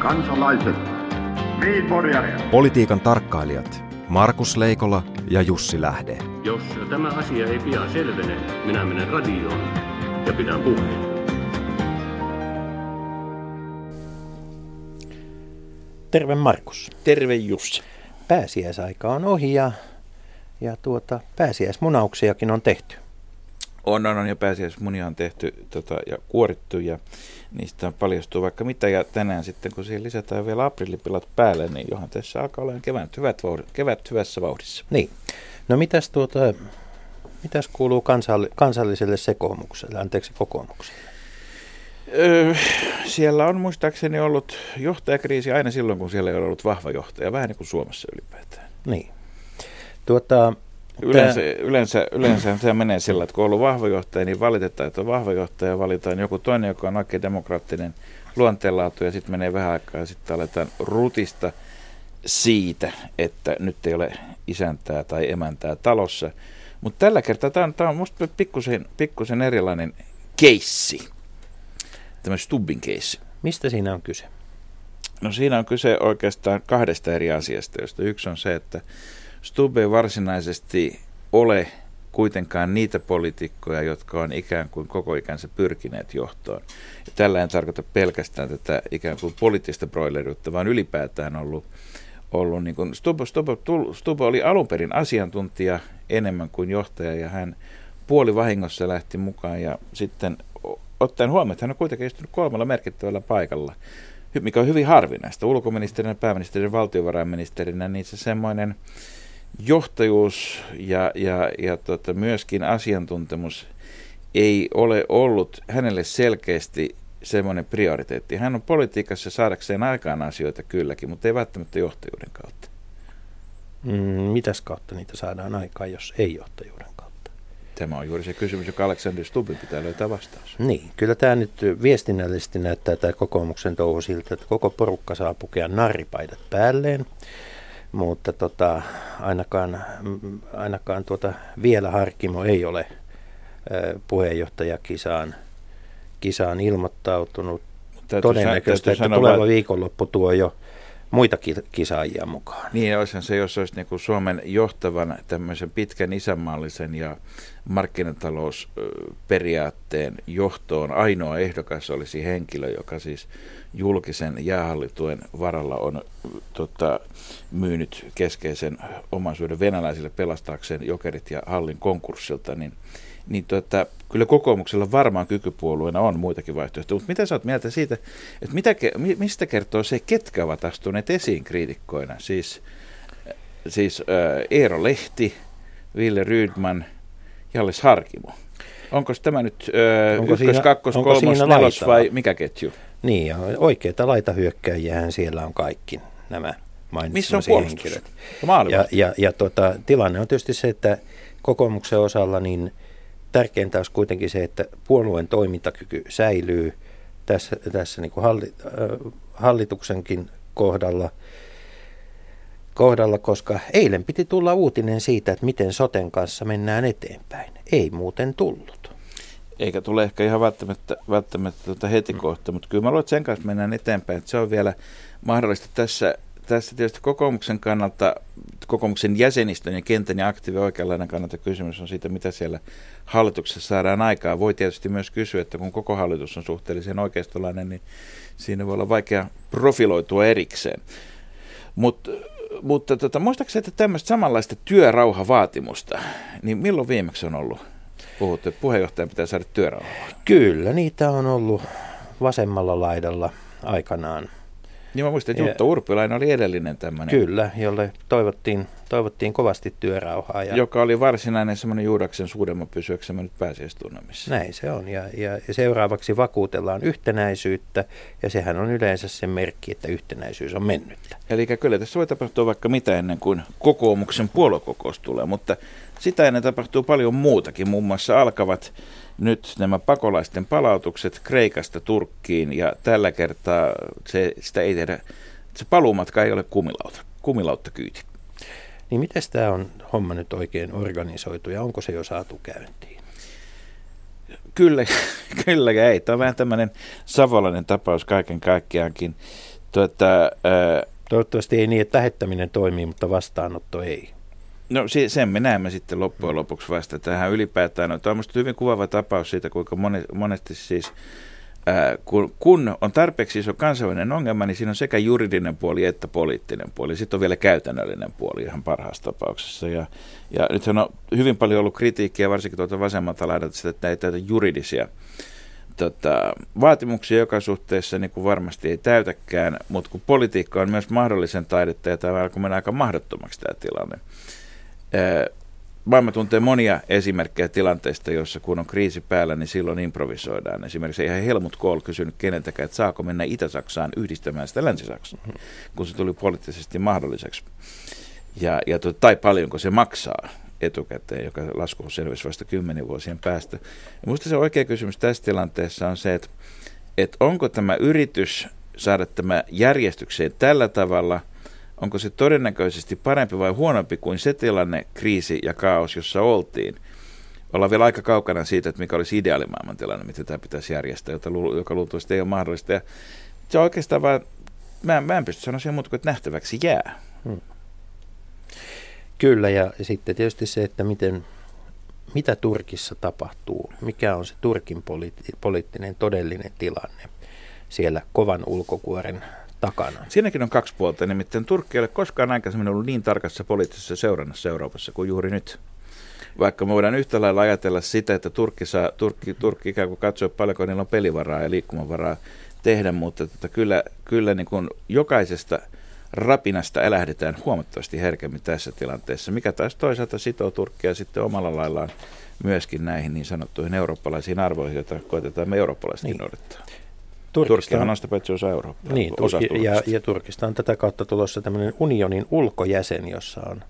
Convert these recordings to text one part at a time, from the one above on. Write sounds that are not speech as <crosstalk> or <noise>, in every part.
kansalaiset, Politiikan tarkkailijat Markus Leikola ja Jussi Lähde. Jos tämä asia ei pian selvene, minä menen radioon ja pidän puheen. Terve Markus. Terve Jussi. Pääsiäisaika on ohi ja, ja tuota, pääsiäismunauksiakin on tehty. On, on, on ja pääsiäismunia on tehty tota, ja kuorittu ja niistä paljastuu vaikka mitä. Ja tänään sitten, kun siihen lisätään vielä aprillipilat päälle, niin johan tässä alkaa olla kevät, hyvät vauhdit, kevät hyvässä vauhdissa. Niin. No mitäs, tuota, mitäs kuuluu kansalli, kansalliselle sekoomukselle, anteeksi kokoomukselle? Öö, siellä on muistaakseni ollut johtajakriisi aina silloin, kun siellä ei ole ollut vahva johtaja, vähän niin kuin Suomessa ylipäätään. Niin. Tuota, Yleensä, yleensä, yleensä se menee sillä, että kun on ollut vahva johtaja, niin valitetaan, että on vahva johtaja, valitaan joku toinen, joka on oikein demokraattinen luonteenlaatu, ja sitten menee vähän aikaa, ja sitten aletaan rutista siitä, että nyt ei ole isäntää tai emäntää talossa. Mutta tällä kertaa tämä on, on musta pikkusen, pikkusen erilainen keissi, tämä Stubbin keissi. Mistä siinä on kyse? No siinä on kyse oikeastaan kahdesta eri asiasta, josta yksi on se, että Stubb ei varsinaisesti ole kuitenkaan niitä poliitikkoja, jotka on ikään kuin koko ikänsä pyrkineet johtoon. Ja tällä en tarkoita pelkästään tätä ikään kuin poliittista broileriutta, vaan ylipäätään ollut, ollut niin kuin Stubb, Stubb, Stubb oli alun perin asiantuntija enemmän kuin johtaja ja hän puoli vahingossa lähti mukaan ja sitten ottaen huomioon, että hän on kuitenkin istunut kolmella merkittävällä paikalla, mikä on hyvin harvinaista. Ulkoministerinä, pääministerinä, valtiovarainministerinä, niin se semmoinen johtajuus ja, ja, ja tota, myöskin asiantuntemus ei ole ollut hänelle selkeästi semmoinen prioriteetti. Hän on politiikassa saadakseen aikaan asioita kylläkin, mutta ei välttämättä johtajuuden kautta. Mm, mitäs kautta niitä saadaan aikaan, jos ei johtajuuden kautta? Tämä on juuri se kysymys, joka Alexander Stubbin pitää löytää vastaus. Niin, kyllä tämä nyt viestinnällisesti näyttää tämä kokoomuksen touhu siltä, että koko porukka saa pukea narripaidat päälleen mutta tota, ainakaan, ainakaan tuota, vielä Harkimo ei ole puheenjohtajakisaan kisaan ilmoittautunut. Täytyy Todennäköisesti, että tuleva vai... viikonloppu tuo jo muita kisaajia mukaan. Niin, olisihan se, jos olisi niin kuin Suomen johtavan tämmöisen pitkän isänmaallisen ja markkinatalousperiaatteen johtoon ainoa ehdokas olisi henkilö, joka siis julkisen jäähallituen varalla on tota, myynyt keskeisen omaisuuden venäläisille pelastaakseen jokerit ja hallin konkurssilta, niin, niin tota, kyllä kokoomuksella varmaan kykypuolueena on muitakin vaihtoehtoja. Mutta mitä sä oot mieltä siitä, että mitä, mistä kertoo se, ketkä ovat astuneet esiin kriitikkoina? Siis, siis äh, Eero Lehti, Ville Rydman, Jallis Harkimo. Onko tämä nyt äh, onko ykkös, siinä, kakkos, kolmos, nelos vai mikä ketju? Niin, ja oikeita laitahyökkäjiähän siellä on kaikki nämä Missä on puolustus? henkilöt. Ja, ja, ja tota, tilanne on tietysti se, että kokoomuksen osalla niin tärkeintä olisi kuitenkin se, että puolueen toimintakyky säilyy tässä, tässä niin kuin halli, hallituksenkin kohdalla, kohdalla, koska eilen piti tulla uutinen siitä, että miten soten kanssa mennään eteenpäin. Ei muuten tullut eikä tule ehkä ihan välttämättä, välttämättä tuota heti mm. kohta, mutta kyllä mä luulen, että sen kanssa mennään eteenpäin, että se on vielä mahdollista tässä, tässä tietysti kokoomuksen kannalta, kokoomuksen jäsenistön ja kentän ja aktiivi oikeanlainen kannalta kysymys on siitä, mitä siellä hallituksessa saadaan aikaa. Voi tietysti myös kysyä, että kun koko hallitus on suhteellisen oikeistolainen, niin siinä voi olla vaikea profiloitua erikseen. Mut, mutta tota, muistaakseni, että tämmöistä samanlaista työrauhavaatimusta, niin milloin viimeksi on ollut? puhuttu, että puheenjohtajan pitää saada työrauhaa. Kyllä, niitä on ollut vasemmalla laidalla aikanaan. Niin mä muistan, että Jutta Urpilainen oli edellinen tämmöinen. Kyllä, jolle toivottiin, toivottiin kovasti työrauhaa. Ja joka oli varsinainen semmoinen juudaksen suudelma pysyäksemme nyt pääsiäistunnamissa. Näin se on. Ja, ja, ja seuraavaksi vakuutellaan yhtenäisyyttä, ja sehän on yleensä se merkki, että yhtenäisyys on mennyttä. Eli kyllä tässä voi tapahtua vaikka mitä ennen kuin kokoomuksen puoluekokous tulee, mutta sitä ennen tapahtuu paljon muutakin. Muun muassa alkavat nyt nämä pakolaisten palautukset Kreikasta Turkkiin ja tällä kertaa se, sitä ei tehdä, se paluumatka ei ole kumilauta, kumilautta kyyti. Niin miten tämä on homma nyt oikein organisoitu ja onko se jo saatu käyntiin? Kyllä, <laughs> kyllä ei. Tämä on vähän tämmöinen savolainen tapaus kaiken kaikkiaankin. Tuota, ää, Toivottavasti ei niin, että lähettäminen toimii, mutta vastaanotto ei. No sen me näemme sitten loppujen lopuksi vasta tähän ylipäätään. No, tämä on minusta hyvin kuvaava tapaus siitä, kuinka monesti siis kun, kun on tarpeeksi iso kansainvälinen ongelma, niin siinä on sekä juridinen puoli että poliittinen puoli. Sitten on vielä käytännöllinen puoli ihan parhaassa tapauksessa. Ja, ja nythän on hyvin paljon ollut kritiikkiä, varsinkin tuolta vasemmalta laidalta, että näitä juridisia tota, vaatimuksia joka suhteessa niin kuin varmasti ei täytäkään, mutta kun politiikka on myös mahdollisen taidetta ja tämä alkoi mennä aika mahdottomaksi tämä tilanne. Maailma tuntee monia esimerkkejä tilanteista, joissa kun on kriisi päällä, niin silloin improvisoidaan. Esimerkiksi ihan Helmut Kohl kysynyt keneltäkään, että saako mennä Itä-Saksaan yhdistämään sitä Länsi-Saksaan, kun se tuli poliittisesti mahdolliseksi. Ja, ja to, tai paljonko se maksaa etukäteen, joka lasku selvisi vasta kymmenen vuosien päästä. Minusta se oikea kysymys tässä tilanteessa on se, että, että onko tämä yritys saada tämä järjestykseen tällä tavalla – onko se todennäköisesti parempi vai huonompi kuin se tilanne, kriisi ja kaos, jossa oltiin. Ollaan vielä aika kaukana siitä, että mikä olisi ideaalimaailman tilanne, miten tämä pitäisi järjestää, jota, joka luultavasti ei ole mahdollista. Ja se on oikeastaan vaan, mä, mä en pysty sanoa siihen muuta kuin, että nähtäväksi jää. Hmm. Kyllä, ja sitten tietysti se, että miten, mitä Turkissa tapahtuu, mikä on se Turkin poliitti, poliittinen todellinen tilanne siellä kovan ulkokuoren takana. Siinäkin on kaksi puolta, nimittäin Turkki ei ole koskaan aikaisemmin ollut niin tarkassa poliittisessa seurannassa Euroopassa kuin juuri nyt. Vaikka me voidaan yhtä lailla ajatella sitä, että Turkki, saa, Turkki, Turkki ikään kuin katsoo paljonko niillä on pelivaraa ja liikkumavaraa tehdä, mutta että kyllä, kyllä niin kuin jokaisesta rapinasta elähdetään huomattavasti herkemmin tässä tilanteessa, mikä taas toisaalta sitoo Turkkia sitten omalla laillaan myöskin näihin niin sanottuihin eurooppalaisiin arvoihin, joita koetetaan me eurooppalaiset niin. noudattaa. Turkistahan on sitä paitsi osa Eurooppaa. Niin, osa ja, ja Turkista on tätä kautta tulossa tämmöinen unionin ulkojäsen, jossa on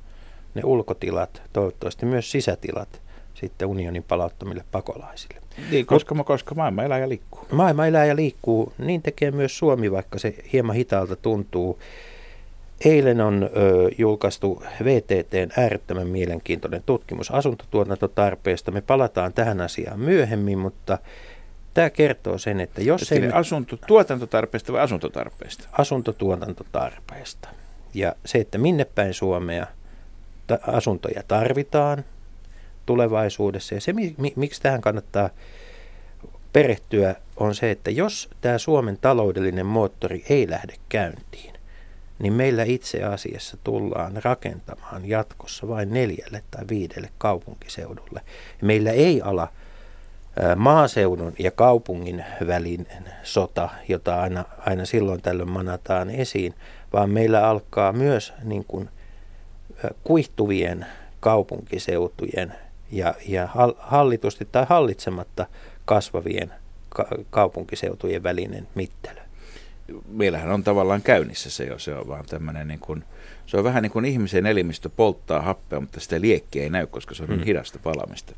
ne ulkotilat, toivottavasti myös sisätilat sitten unionin palauttamille pakolaisille. Niin, koska, Mut, koska maailma elää ja liikkuu. Maailma elää ja liikkuu, niin tekee myös Suomi, vaikka se hieman hitaalta tuntuu. Eilen on ö, julkaistu VTTn äärettömän mielenkiintoinen tutkimus asuntotuotantotarpeesta. Me palataan tähän asiaan myöhemmin, mutta Tämä kertoo sen, että jos ei... Asunto, tuotantotarpeesta vai asuntotarpeesta? Asuntotuotantotarpeesta. Ja se, että minne päin Suomea ta- asuntoja tarvitaan tulevaisuudessa. Ja se, mi- miksi tähän kannattaa perehtyä, on se, että jos tämä Suomen taloudellinen moottori ei lähde käyntiin, niin meillä itse asiassa tullaan rakentamaan jatkossa vain neljälle tai viidelle kaupunkiseudulle. Meillä ei ala maaseudun ja kaupungin välinen sota, jota aina, aina silloin tällöin manataan esiin, vaan meillä alkaa myös niin kuin, kuihtuvien kaupunkiseutujen ja, ja hallitusti tai hallitsematta kasvavien ka- kaupunkiseutujen välinen mittelö. Meillähän on tavallaan käynnissä se jo, se on vaan tämmöinen niin kuin, se on vähän niin kuin ihmisen elimistö polttaa happea, mutta sitä liekkiä ei näy, koska se on hmm. hidasta palamista.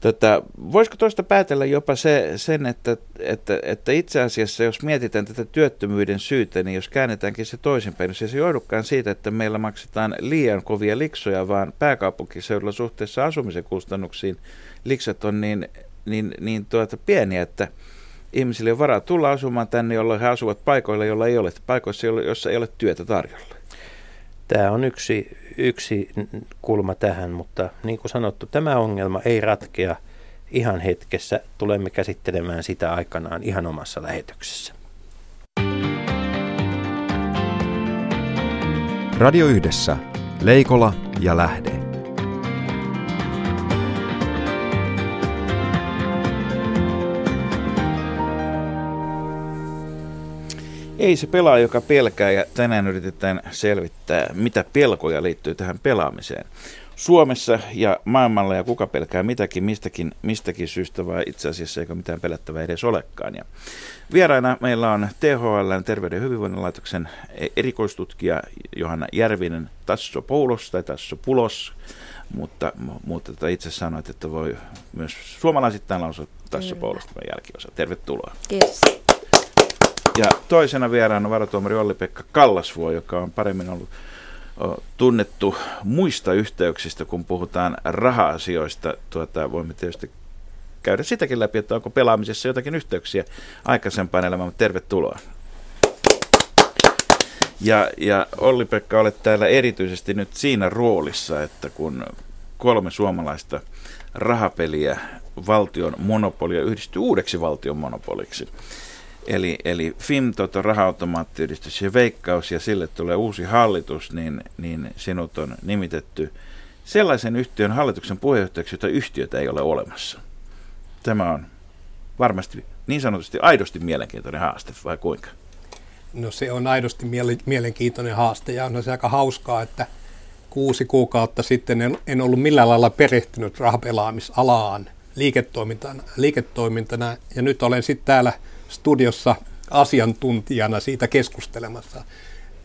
Tota, voisiko tuosta päätellä jopa se, sen, että, että, että itse asiassa jos mietitään tätä työttömyyden syytä, niin jos käännetäänkin se toisinpäin, ei se joudukaan siitä, että meillä maksetaan liian kovia liksoja, vaan pääkaupunkiseudulla suhteessa asumisen kustannuksiin liksat on niin, niin, niin tuota pieniä, että ihmisille on varaa tulla asumaan tänne, jolloin he asuvat paikoilla, joilla ei ole, paikoissa, joissa ei ole työtä tarjolla. Tämä on yksi, yksi kulma tähän, mutta niin kuin sanottu, tämä ongelma ei ratkea ihan hetkessä. Tulemme käsittelemään sitä aikanaan ihan omassa lähetyksessä. Radio Yhdessä. Leikola ja Lähde. Ei se pelaa, joka pelkää ja tänään yritetään selvittää, mitä pelkoja liittyy tähän pelaamiseen. Suomessa ja maailmalla ja kuka pelkää mitäkin, mistäkin, mistäkin syystä, vai itse asiassa eikä mitään pelättävää edes olekaan. Ja vieraina meillä on THL, Terveyden ja hyvinvoinnin laitoksen erikoistutkija Johanna Järvinen Tasso Poulos tai Tasso Pulos, mutta, mutta tota itse sanoit, että voi myös suomalaisittain lausua Tasso Poulos tämän jälkiosa. Tervetuloa. Kiitos. Ja toisena vieraana varatuomari Olli-Pekka Kallasvuo, joka on paremmin ollut tunnettu muista yhteyksistä, kun puhutaan raha-asioista. Tuota, voimme tietysti käydä sitäkin läpi, että onko pelaamisessa jotakin yhteyksiä aikaisempaan elämään. Tervetuloa. Ja, ja Olli-Pekka, olet täällä erityisesti nyt siinä roolissa, että kun kolme suomalaista rahapeliä valtion monopolia yhdistyy uudeksi valtion monopoliksi. Eli, eli Fintoto, raha-automaattiyhdistys ja Veikkaus ja sille tulee uusi hallitus, niin, niin sinut on nimitetty sellaisen yhtiön hallituksen puheenjohtajaksi, jota yhtiötä ei ole olemassa. Tämä on varmasti niin sanotusti aidosti mielenkiintoinen haaste, vai kuinka? No se on aidosti mielenkiintoinen haaste ja on se aika hauskaa, että kuusi kuukautta sitten en, en ollut millään lailla perehtynyt rahapelaamisalaan liiketoimintana, liiketoimintana ja nyt olen sitten täällä studiossa asiantuntijana siitä keskustelemassa.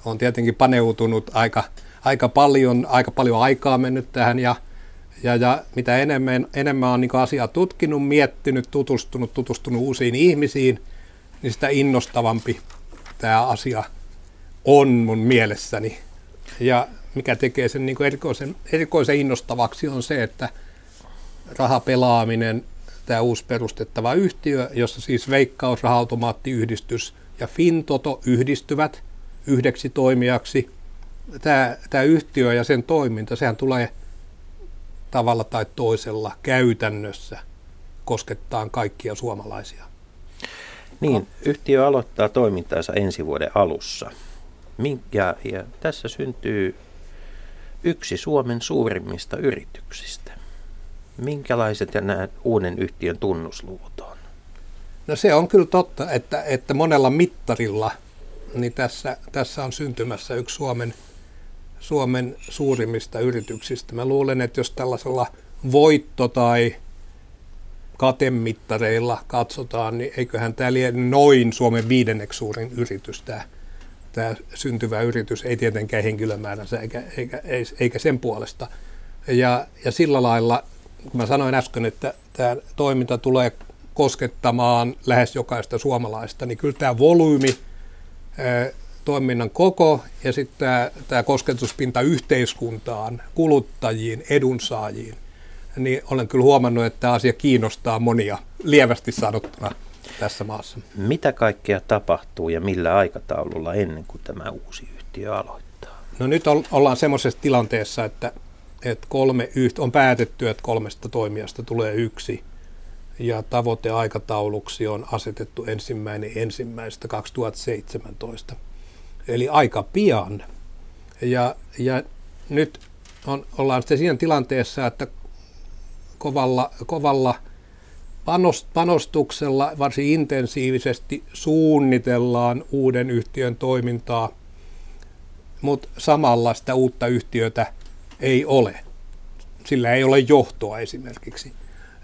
Olen tietenkin paneutunut aika, aika paljon, aika paljon aikaa mennyt tähän ja, ja, ja mitä enemmän, enemmän olen niin asiaa tutkinut, miettinyt, tutustunut, tutustunut uusiin ihmisiin, niin sitä innostavampi tämä asia on mun mielessäni. Ja mikä tekee sen niin erikoisen, erikoisen innostavaksi on se, että rahapelaaminen, tämä uusi perustettava yhtiö, jossa siis Veikkaus, Raha-automaattiyhdistys ja Fintoto yhdistyvät yhdeksi toimijaksi. Tämä, tämä yhtiö ja sen toiminta, sehän tulee tavalla tai toisella käytännössä koskettaa kaikkia suomalaisia. Niin, yhtiö aloittaa toimintaansa ensi vuoden alussa. Ja, ja tässä syntyy yksi Suomen suurimmista yrityksistä. Minkälaiset nämä uuden yhtiön tunnusluvut on? No se on kyllä totta, että, että monella mittarilla niin tässä, tässä on syntymässä yksi Suomen, Suomen suurimmista yrityksistä. Mä luulen, että jos tällaisella voitto- tai katemittareilla katsotaan, niin eiköhän tämä liene noin Suomen viidenneksi suurin yritys, tämä, tämä syntyvä yritys, ei tietenkään henkilömääränsä eikä, eikä, eikä sen puolesta. Ja, ja sillä lailla, kun mä sanoin äsken, että tämä toiminta tulee koskettamaan lähes jokaista suomalaista, niin kyllä tämä volyymi, toiminnan koko ja sitten tämä, tämä kosketuspinta yhteiskuntaan, kuluttajiin, edunsaajiin, niin olen kyllä huomannut, että tämä asia kiinnostaa monia lievästi sanottuna tässä maassa. Mitä kaikkea tapahtuu ja millä aikataululla ennen kuin tämä uusi yhtiö aloittaa? No nyt ollaan semmoisessa tilanteessa, että, että kolme yht, on päätetty, että kolmesta toimijasta tulee yksi. Ja tavoiteaikatauluksi on asetettu ensimmäinen ensimmäistä 2017. Eli aika pian. Ja, ja nyt on, ollaan sitten siinä tilanteessa, että kovalla, kovalla panostuksella varsin intensiivisesti suunnitellaan uuden yhtiön toimintaa, mutta samalla sitä uutta yhtiötä ei ole. Sillä ei ole johtoa esimerkiksi.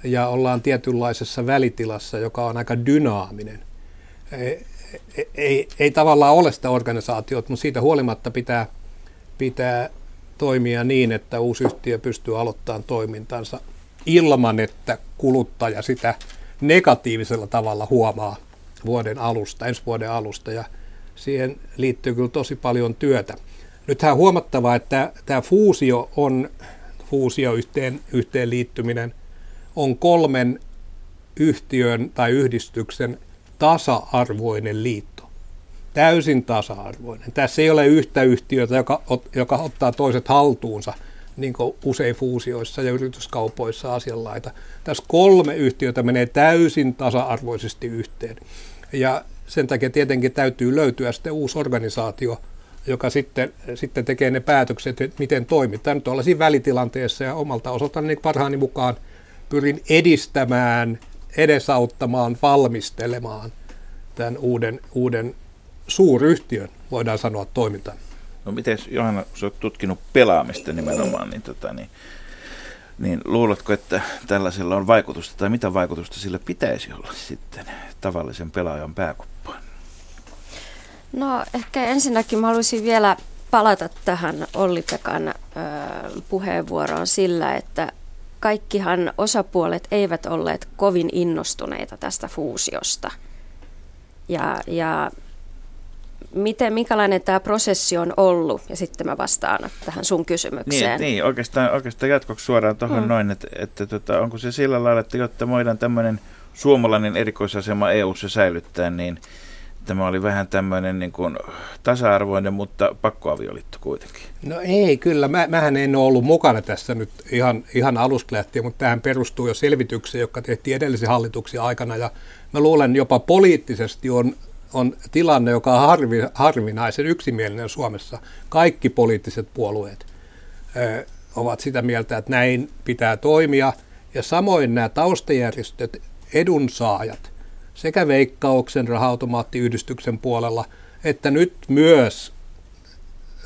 Ja ollaan tietynlaisessa välitilassa, joka on aika dynaaminen. Ei, ei, ei tavallaan ole sitä organisaatiota, mutta siitä huolimatta pitää, pitää toimia niin, että uusi yhtiö pystyy aloittamaan toimintansa ilman, että kuluttaja sitä negatiivisella tavalla huomaa vuoden alusta, ensi vuoden alusta. Ja siihen liittyy kyllä tosi paljon työtä. Nythän huomattavaa, että tämä fuusio on, fuusio yhteen, yhteen liittyminen on kolmen yhtiön tai yhdistyksen tasa-arvoinen liitto. Täysin tasa-arvoinen. Tässä ei ole yhtä yhtiötä, joka, joka ottaa toiset haltuunsa – niin kuin usein fuusioissa ja yrityskaupoissa asianlaita. Tässä kolme yhtiötä menee täysin tasa-arvoisesti yhteen. Ja sen takia tietenkin täytyy löytyä sitten uusi organisaatio, joka sitten, sitten tekee ne päätökset, että miten toimitaan. Nyt ollaan siinä välitilanteessa ja omalta osaltani niin parhaani mukaan pyrin edistämään, edesauttamaan, valmistelemaan tämän uuden, uuden suuryhtiön, voidaan sanoa, toimintaan. No miten Johanna, sä oot tutkinut pelaamista nimenomaan, niin, tota, niin, niin luuletko, että tällaisella on vaikutusta, tai mitä vaikutusta sillä pitäisi olla sitten tavallisen pelaajan pääkuppaan? No ehkä ensinnäkin mä haluaisin vielä palata tähän Olli-Pekan ö, puheenvuoroon sillä, että kaikkihan osapuolet eivät olleet kovin innostuneita tästä fuusiosta. Ja, ja miten, minkälainen tämä prosessi on ollut, ja sitten mä vastaan tähän sun kysymykseen. Niin, niin oikeastaan, oikeastaan jatkoksi suoraan tuohon mm. noin, että, että tota, onko se sillä lailla, että jotta voidaan tämmöinen suomalainen erikoisasema EU-ssa säilyttää, niin, tämä oli vähän tämmöinen niin kuin tasa-arvoinen, mutta pakkoavioliitto kuitenkin. No ei, kyllä. Mä, mähän en ole ollut mukana tässä nyt ihan, ihan alusta lähtien, mutta tähän perustuu jo selvitykseen, joka tehtiin edellisen hallituksen aikana. Ja mä luulen jopa poliittisesti on, on tilanne, joka on harvi, harvinaisen yksimielinen Suomessa. Kaikki poliittiset puolueet ö, ovat sitä mieltä, että näin pitää toimia. Ja samoin nämä taustajärjestöt, edunsaajat – sekä Veikkauksen raha-automaattiyhdistyksen puolella, että nyt myös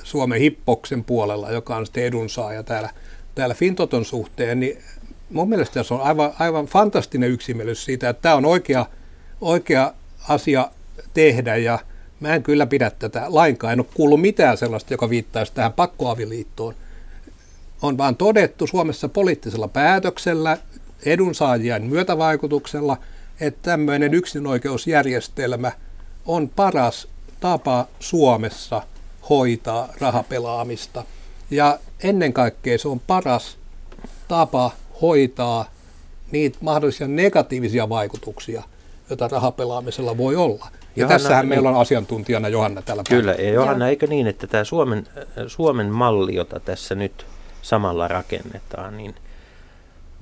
Suomen Hippoksen puolella, joka on sitten edunsaaja täällä, täällä Fintoton suhteen, niin mun mielestä se on aivan, aivan fantastinen yksimielisyys siitä, että tämä on oikea, oikea asia tehdä ja mä en kyllä pidä tätä lainkaan. En ole kuullut mitään sellaista, joka viittaisi tähän pakkoaviliittoon. On vaan todettu Suomessa poliittisella päätöksellä, edunsaajien myötävaikutuksella – että tämmöinen yksinoikeusjärjestelmä on paras tapa Suomessa hoitaa rahapelaamista. Ja ennen kaikkea se on paras tapa hoitaa niitä mahdollisia negatiivisia vaikutuksia, joita rahapelaamisella voi olla. Ja Johanna, tässähän niin, meillä on asiantuntijana Johanna tällä Kyllä, ja Johanna, eikö niin, että tämä Suomen, Suomen malli, jota tässä nyt samalla rakennetaan, niin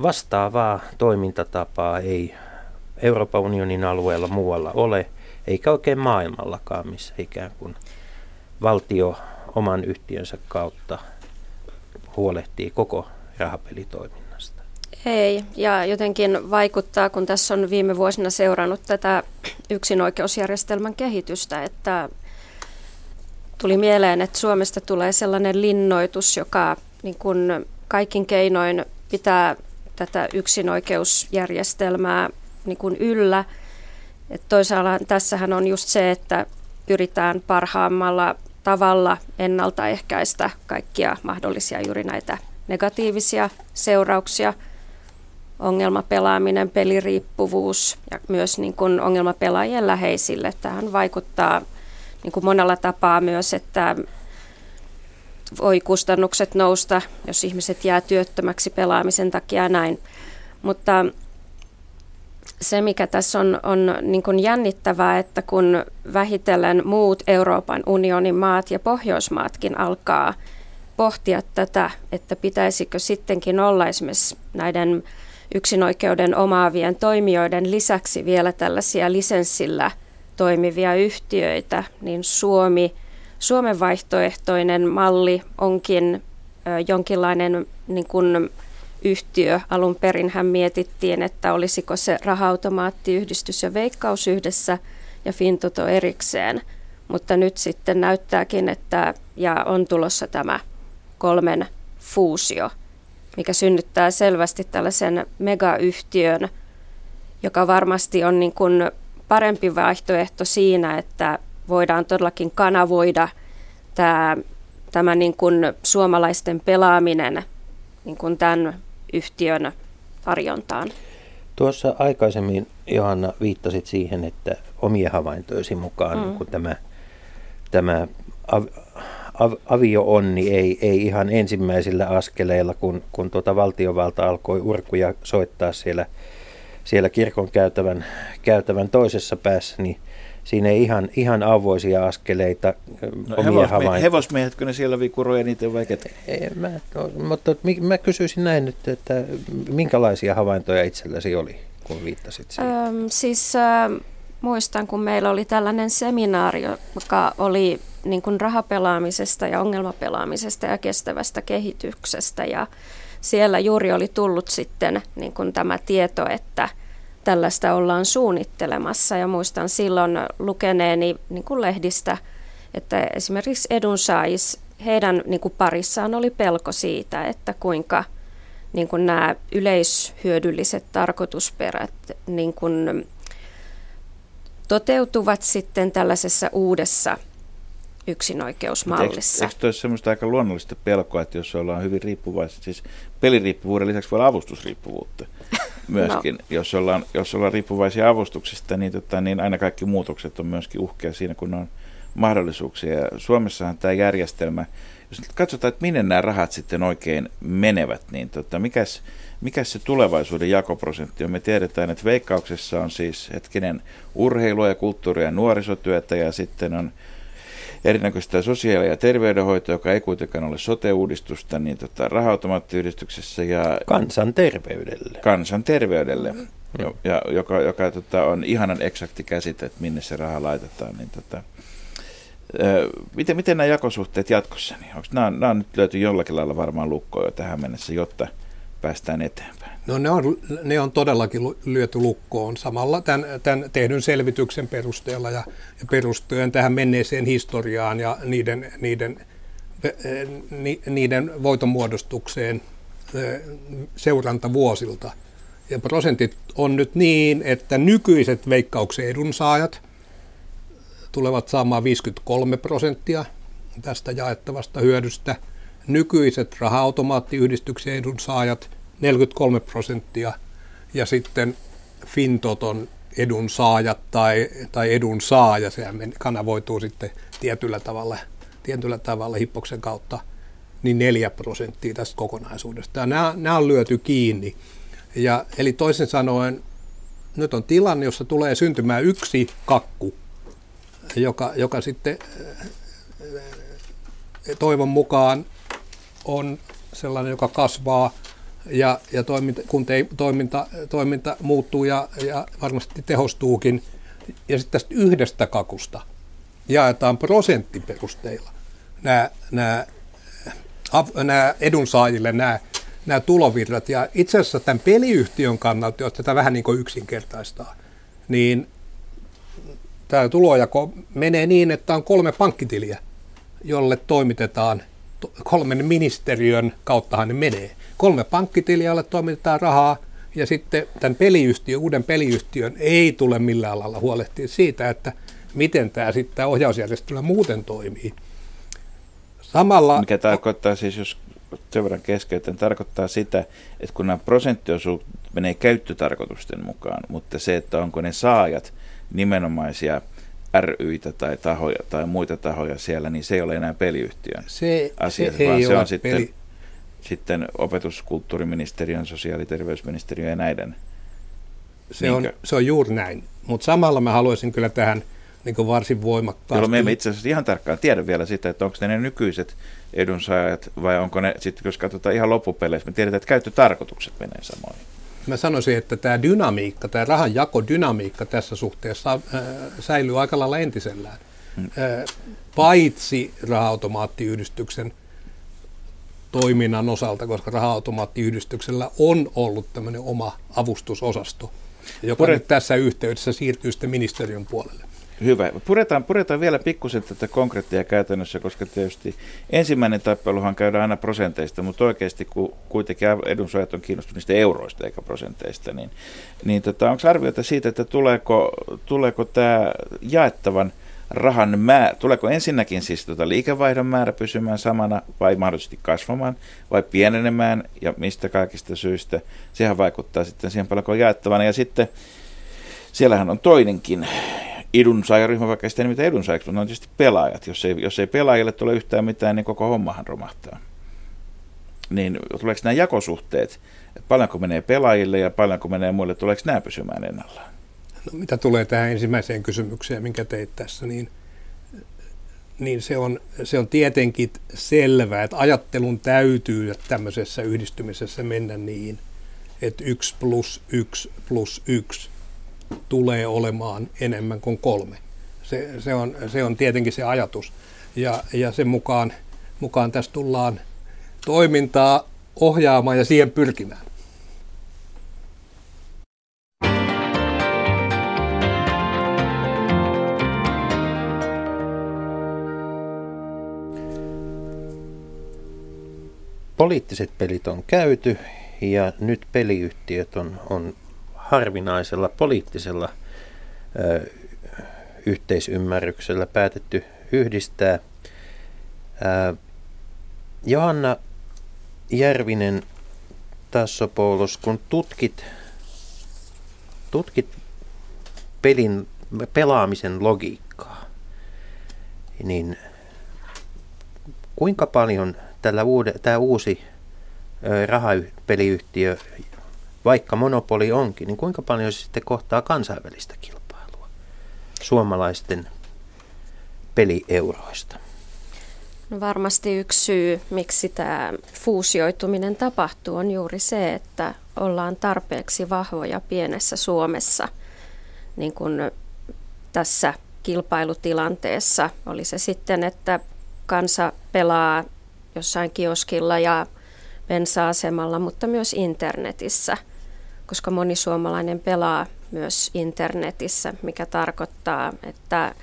vastaavaa toimintatapaa ei Euroopan unionin alueella muualla ole, eikä oikein maailmallakaan, missä ikään kuin valtio oman yhtiönsä kautta huolehtii koko rahapelitoiminnasta. Ei, ja jotenkin vaikuttaa, kun tässä on viime vuosina seurannut tätä yksinoikeusjärjestelmän kehitystä, että tuli mieleen, että Suomesta tulee sellainen linnoitus, joka niin kuin kaikin keinoin pitää tätä yksinoikeusjärjestelmää niin kuin yllä. Et toisaalta tässähän on just se, että pyritään parhaammalla tavalla ennaltaehkäistä kaikkia mahdollisia juuri näitä negatiivisia seurauksia. Ongelmapelaaminen, peliriippuvuus ja myös niin kuin ongelmapelaajien läheisille. Tähän vaikuttaa niin kuin monella tapaa myös, että voi kustannukset nousta, jos ihmiset jää työttömäksi pelaamisen takia näin. Mutta se, mikä tässä on, on niin kuin jännittävää, että kun vähitellen muut Euroopan unionin maat ja Pohjoismaatkin alkaa pohtia tätä, että pitäisikö sittenkin olla esimerkiksi näiden yksinoikeuden omaavien toimijoiden lisäksi vielä tällaisia lisenssillä toimivia yhtiöitä, niin Suomi, Suomen vaihtoehtoinen malli onkin jonkinlainen niin kuin yhtiö. Alun perin hän mietittiin, että olisiko se raha-automaattiyhdistys ja veikkaus yhdessä ja Fintoto erikseen. Mutta nyt sitten näyttääkin, että ja on tulossa tämä kolmen fuusio, mikä synnyttää selvästi tällaisen megayhtiön, joka varmasti on niin kuin parempi vaihtoehto siinä, että voidaan todellakin kanavoida tämä, tämä niin kuin suomalaisten pelaaminen niin kuin tämän yhtiön tarjontaan. Tuossa aikaisemmin Johanna viittasit siihen, että omien havaintoisi mukaan mm. kun tämä, tämä av, av, avio-onni ei, ei ihan ensimmäisillä askeleilla, kun, kun tuota valtiovalta alkoi urkuja soittaa siellä, siellä kirkon käytävän, käytävän toisessa päässä, niin – siinä ei ihan, ihan avoisia askeleita no, omia hevosmie- havaintoja. Hevosmiehetkö ne siellä vikuroja niitä vai ketä? Mä, no, mutta mä kysyisin näin nyt, että minkälaisia havaintoja itselläsi oli, kun viittasit siihen? Öm, siis äh, muistan, kun meillä oli tällainen seminaari, joka oli niin kuin rahapelaamisesta ja ongelmapelaamisesta ja kestävästä kehityksestä ja siellä juuri oli tullut sitten niin kuin tämä tieto, että – tällaista ollaan suunnittelemassa. Ja muistan silloin lukeneeni niin kuin lehdistä, että esimerkiksi edunsaajis, heidän niin kuin parissaan oli pelko siitä, että kuinka niin kuin nämä yleishyödylliset tarkoitusperät niin kuin toteutuvat sitten tällaisessa uudessa yksinoikeusmallissa. Eikö, eikö olisi semmoista aika luonnollista pelkoa, että jos ollaan hyvin riippuvaisia, siis peliriippuvuuden lisäksi voi olla avustusriippuvuutta <laughs> myöskin, no. jos, ollaan, jos ollaan riippuvaisia avustuksista, niin, tota, niin aina kaikki muutokset on myöskin uhkea siinä, kun on mahdollisuuksia. Ja Suomessahan tämä järjestelmä, jos nyt katsotaan, että minne nämä rahat sitten oikein menevät, niin tota, mikäs, mikäs se tulevaisuuden jakoprosentti on? Me tiedetään, että veikkauksessa on siis hetkinen urheilua ja kulttuuria ja nuorisotyötä ja sitten on erinäköistä sosiaali- ja terveydenhoitoa, joka ei kuitenkaan ole sote-uudistusta, niin tota, raha-automaattiyhdistyksessä ja... Kansanterveydelle. Kansanterveydelle, mm. jo, ja, joka, joka tota, on ihanan eksakti käsite, että minne se raha laitetaan. Niin, tota, miten, miten nämä jakosuhteet jatkossa? Niin onko nämä, nämä on nyt löyty jollakin lailla varmaan lukkoa jo tähän mennessä, jotta päästään eteenpäin? No ne on, ne on todellakin lyöty lukkoon samalla tämän, tämän tehdyn selvityksen perusteella ja, ja perustuen tähän menneeseen historiaan ja niiden, niiden, ni, niiden voitonmuodostukseen seurantavuosilta. Ja prosentit on nyt niin, että nykyiset veikkauksen edunsaajat tulevat saamaan 53 prosenttia tästä jaettavasta hyödystä. Nykyiset raha-automaattiyhdistyksen edunsaajat – 43 prosenttia ja sitten Fintoton edunsaajat tai, tai edunsaaja, sehän kanavoituu sitten tietyllä tavalla, tietyllä tavalla hippoksen kautta, niin 4 prosenttia tästä kokonaisuudesta. Ja nämä, nämä on lyöty kiinni. Ja, eli toisin sanoen, nyt on tilanne, jossa tulee syntymään yksi kakku, joka, joka sitten toivon mukaan on sellainen, joka kasvaa ja, ja toiminta, kun te, toiminta, toiminta muuttuu ja, ja varmasti tehostuukin. Ja sitten tästä yhdestä kakusta jaetaan prosenttiperusteilla nämä, nämä, nämä edunsaajille nämä, nämä tulovirrat. Ja itse asiassa tämän peliyhtiön kannalta, jos tätä vähän niin kuin yksinkertaistaa, niin tämä tulojako menee niin, että on kolme pankkitiliä, jolle toimitetaan, kolmen ministeriön kauttahan ne menee kolme pankkitiliä, jolle toimitetaan rahaa, ja sitten tämän peliyhtiön, uuden peliyhtiön ei tule millään lailla huolehtia siitä, että miten tämä sitten tämä ohjausjärjestelmä muuten toimii. Samalla... Mikä tarkoittaa siis, jos sen verran keskeytän, tarkoittaa sitä, että kun nämä prosenttiosuudet menee käyttötarkoitusten mukaan, mutta se, että onko ne saajat nimenomaisia ryitä tai tahoja tai muita tahoja siellä, niin se ei ole enää peliyhtiön se, asia, se vaan se on sitten peli sitten opetuskulttuuriministeriön, sosiaali- ja terveysministeriön ja näiden. Se on, se on juuri näin, mutta samalla mä haluaisin kyllä tähän niin kuin varsin voimakkaasti. Jolloin me emme itse asiassa ihan tarkkaan tiedä vielä sitä, että onko ne ne nykyiset edunsaajat vai onko ne, sitten jos katsotaan ihan loppupeleissä, me tiedetään, että käyttötarkoitukset menee samoin. Mä sanoisin, että tämä dynamiikka, tämä rahan dynamiikka tässä suhteessa äh, säilyy aika lailla entisellään. Hmm. Äh, paitsi raha-automaattiyhdistyksen toiminnan osalta, koska raha-automaattiyhdistyksellä on ollut tämmöinen oma avustusosasto, joka Puret... nyt tässä yhteydessä siirtyy sitten ministeriön puolelle. Hyvä. Puretaan, puretaan vielä pikkusen tätä konkreettia käytännössä, koska tietysti ensimmäinen tappeluhan käydään aina prosenteista, mutta oikeasti kun kuitenkin edunsuojat on kiinnostunut niistä euroista eikä prosenteista, niin, niin tota, onko arvioita siitä, että tuleeko, tuleeko tämä jaettavan rahan määrä, tuleeko ensinnäkin siis tuota liikevaihdon määrä pysymään samana vai mahdollisesti kasvamaan vai pienenemään ja mistä kaikista syistä. Sehän vaikuttaa sitten siihen paljonko jaettavana ja sitten siellähän on toinenkin edunsaajaryhmä, vaikka sitä niitä edunsaajaksi, mutta on tietysti pelaajat. Jos ei, jos ei pelaajille tule yhtään mitään, niin koko hommahan romahtaa. Niin tuleeko nämä jakosuhteet, paljonko menee pelaajille ja paljonko menee muille, tuleeko nämä pysymään ennallaan? No, mitä tulee tähän ensimmäiseen kysymykseen, minkä teit tässä, niin, niin se, on, se on tietenkin selvää, että ajattelun täytyy tämmöisessä yhdistymisessä mennä niin, että 1 plus 1 plus 1 tulee olemaan enemmän kuin kolme. Se, se, on, se on tietenkin se ajatus. Ja, ja sen mukaan, mukaan tässä tullaan toimintaa ohjaamaan ja siihen pyrkimään. poliittiset pelit on käyty ja nyt peliyhtiöt on, on harvinaisella poliittisella ö, yhteisymmärryksellä päätetty yhdistää. Ö, Johanna Järvinen Tassopoulos, kun tutkit, tutkit pelin, pelaamisen logiikkaa, niin kuinka paljon tällä uude, tämä uusi rahapeliyhtiö, vaikka monopoli onkin, niin kuinka paljon se sitten kohtaa kansainvälistä kilpailua suomalaisten pelieuroista? No varmasti yksi syy, miksi tämä fuusioituminen tapahtuu, on juuri se, että ollaan tarpeeksi vahvoja pienessä Suomessa niin kuin tässä kilpailutilanteessa. Oli se sitten, että kansa pelaa jossain kioskilla ja bensa-asemalla, mutta myös internetissä, koska moni suomalainen pelaa myös internetissä, mikä tarkoittaa, että